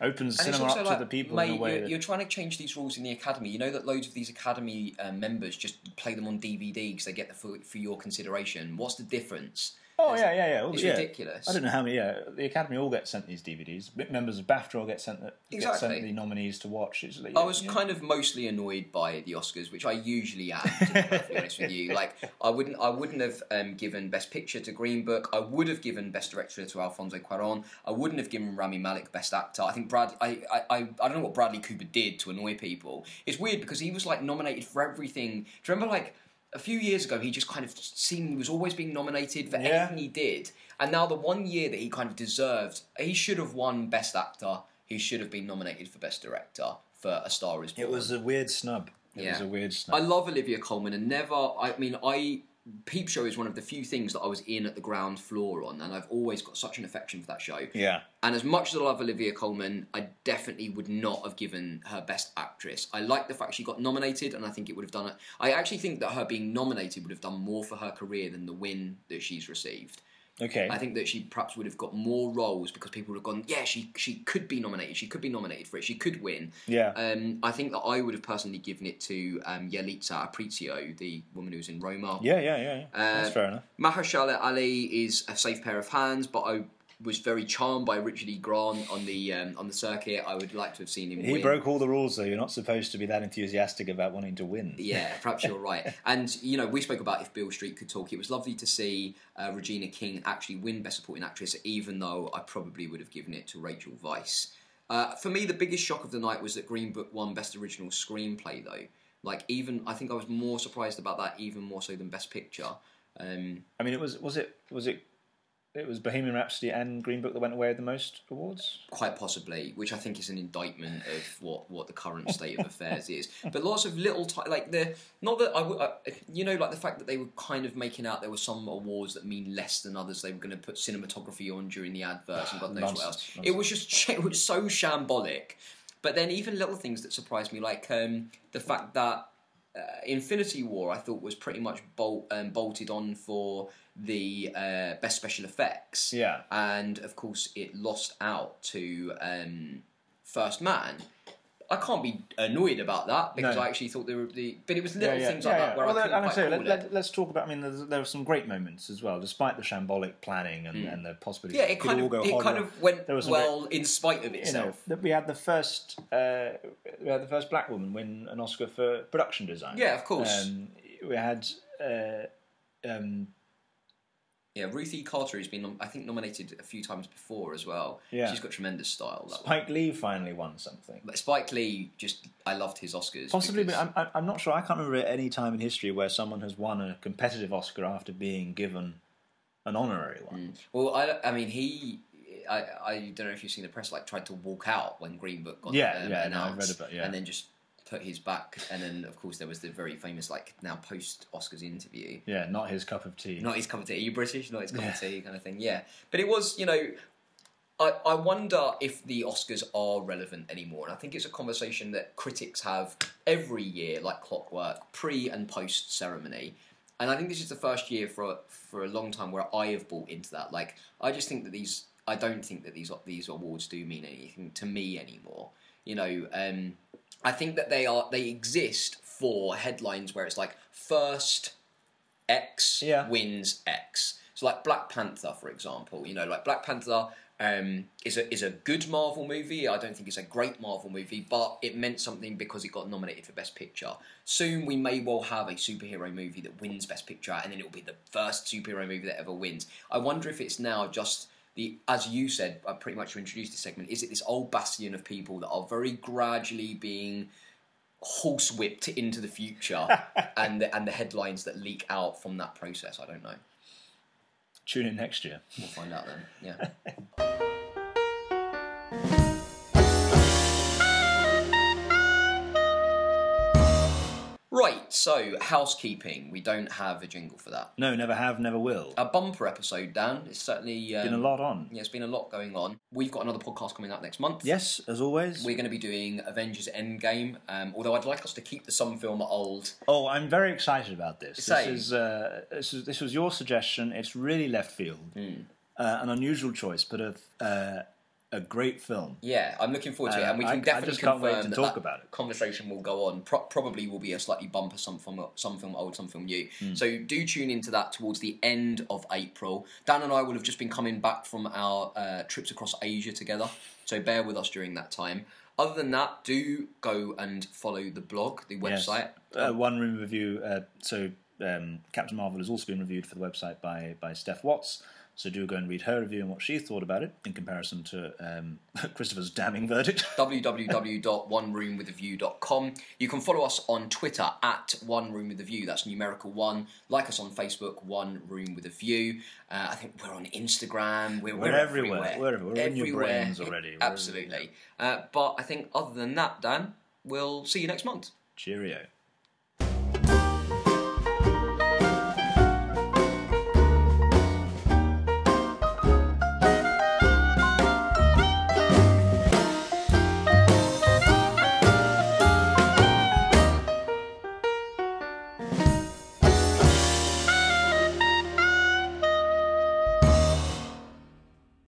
opens And cinema up like, to the people mate, in a way you're, that you're trying to change these rules in the academy. You know that loads of these academy uh, members just play them on DVD because they get the for, for your consideration. What's the difference? Oh yeah, yeah, yeah. All- It's yeah. ridiculous. I don't know how many. Yeah, the Academy all get sent these DVDs. Members of BAFTA all get sent the, get sent the nominees to watch. It's like, I was yeah. kind of mostly annoyed by the Oscars, which I usually am. To be perfectly honest with you, like I wouldn't, I wouldn't have um, given Best Picture to Green Book. I would have given Best Director to Alfonso Cuarón. I wouldn't have given Rami Malek Best Actor. I think Brad, I, I, I, I don't know what Bradley Cooper did to annoy people. It's weird because he was like nominated for everything. Do you remember like? A few years ago, he just kind of seemed he was always being nominated for Yeah. anything he did, and now the one year that he kind of deserved, he should have won Best Actor. He should have been nominated for Best Director for A Star Is Born. It was a weird snub. It was a weird snub. I love Olivia Colman, and never. I mean, I Peep Show is one of the few things that I was in at the ground floor on, and I've always got such an affection for that show. yeah. And as much as I love Olivia Colman, I definitely would not have given her Best Actress. I like the fact she got nominated, and I think it would have done it. I actually think that her being nominated would have done more for her career than the win that she's received. Okay. I think that she perhaps would have got more roles because people would have gone, yeah, she she could be nominated, she could be nominated for it, she could win. Yeah. Um, I think that I would have personally given it to um, Yalitza Aparicio, the woman who's in Roma. yeah, yeah, yeah. yeah. That's Uh, fair enough. Mahershala Ali is a safe pair of hands, but I was very charmed by Richard E. Grant on the um, on the circuit. I would like to have seen him. He win. broke all the rules, though. You're not supposed to be that enthusiastic about wanting to win. Yeah, perhaps you're right. And you know, we spoke about if Beale Street could talk. It was lovely to see uh, Regina King actually win Best Supporting Actress, even though I probably would have given it to Rachel Weisz. Uh, for me, the biggest shock of the night was that Green Book won Best Original Screenplay, though. Like, even I think I was more surprised about that, even more so than Best Picture. Um, I mean, it was was it was it it was Bohemian Rhapsody and Green Book that went away with the most awards. quite possibly, which I think is an indictment of what, what the current state of affairs is. But lots of little ti like the not that I, would- you know like the fact that they were kind of making out there were some awards that mean less than others. They were going to put cinematography on during the adverts and God knows what else. nonsense. It was just it was so shambolic. But then even little things that surprised me, like um, the fact that uh, Infinity War, I thought was pretty much bolt, um, bolted on for the uh, best special effects Yeah. and of course it lost out to um, First Man. I can't be annoyed about that because No. I actually thought there were the, but it was little things yeah, like yeah. that where well, I couldn't and quite say, let, it. let, let's talk about. I mean, there were some great moments as well, despite the shambolic planning and, and the possibility. yeah, it could kind of it horror. kind of went There was some well in spite of you know, itself. that we had the first uh, we had the first black woman win an Oscar for production design. Yeah, of course. Um, we had uh, um, yeah, Ruthie Carter has been nom- I think nominated a few times before as well. Yeah. she's got tremendous style. That one. Spike Lee finally won something. But Spike Lee just I loved his Oscars. Possibly, because- but I'm, I'm- not sure. I can't remember any time in history where someone has won a competitive Oscar after being given an honorary one. Well, I, I mean, he. I, I don't know if you've seen the press. Like, tried to walk out when Green Book got Yeah, um, yeah, no, I've announced, read about- yeah. and then just put his back. And then, of course, there was the very famous like now post Oscars interview. Yeah, not his cup of tea. Not his cup of tea. Are you British? Not his cup of tea, kind of thing. Yeah, but it was, you know. I, I wonder if the Oscars are relevant anymore, and I think it's a conversation that critics have every year, like clockwork, pre and post ceremony. And I think this is the first year for for a long time where I have bought into that. Like, I just think that these, I don't think that these these awards do mean anything to me anymore. You know, um, I think that they are they exist for headlines where it's like first X Yeah. wins X. So like Black Panther, for example, you know, like Black Panther um, is a is a good Marvel movie. I don't think it's a great Marvel movie, but it meant something because it got nominated for Best Picture. Soon we may well have a superhero movie that wins Best Picture, and then it will be the first superhero movie that ever wins. I wonder if it's now just the, as you said, uh, pretty much to introduce this segment, is it this old bastion of people that are very gradually being horsewhipped into the future, and the, and the headlines that leak out from that process? I don't know. Tune in next year. We'll find out then. Yeah. Right, so housekeeping. We don't have a jingle for that. No, never have, never will. A bumper episode, Dan. It's certainly um, Been a lot on. Yeah, it's been a lot going on. We've got another podcast coming out next month. Yes, as always. We're going to be doing Avengers Endgame, um, although I'd like us to keep the some film old. Oh, I'm very excited about this. Same. This is, uh, this is this was your suggestion. It's really left field, Hmm. uh, an unusual choice, but a uh, a great film. Yeah, I'm looking forward to it, Uh, and we can I definitely wait confirm that talk that about it. conversation will go on. Pro- probably will be a slightly bumper, some film, some film old, some film new. Hmm. So do tune into that towards the end of April. Dan and I will have just been coming back from our uh, trips across Asia together, so bear with us during that time. Other than that, do go and follow the blog, the Yes. website. Uh, one room review. Uh, so um, Captain Marvel has also been reviewed for the website by by Steph Watts. So do go and read her review and what she thought about it in comparison to um, Christopher's damning verdict. www.oneroomwithaview.com. You can follow us on Twitter at One Room with a View. That's numerical one. Like us on Facebook, One Room with a View. Uh, I think we're on Instagram. We're, We're everywhere. We're everywhere. We're in your brains already. We're- Absolutely. Uh, but I think other than that, Dan, we'll see you next month. Cheerio.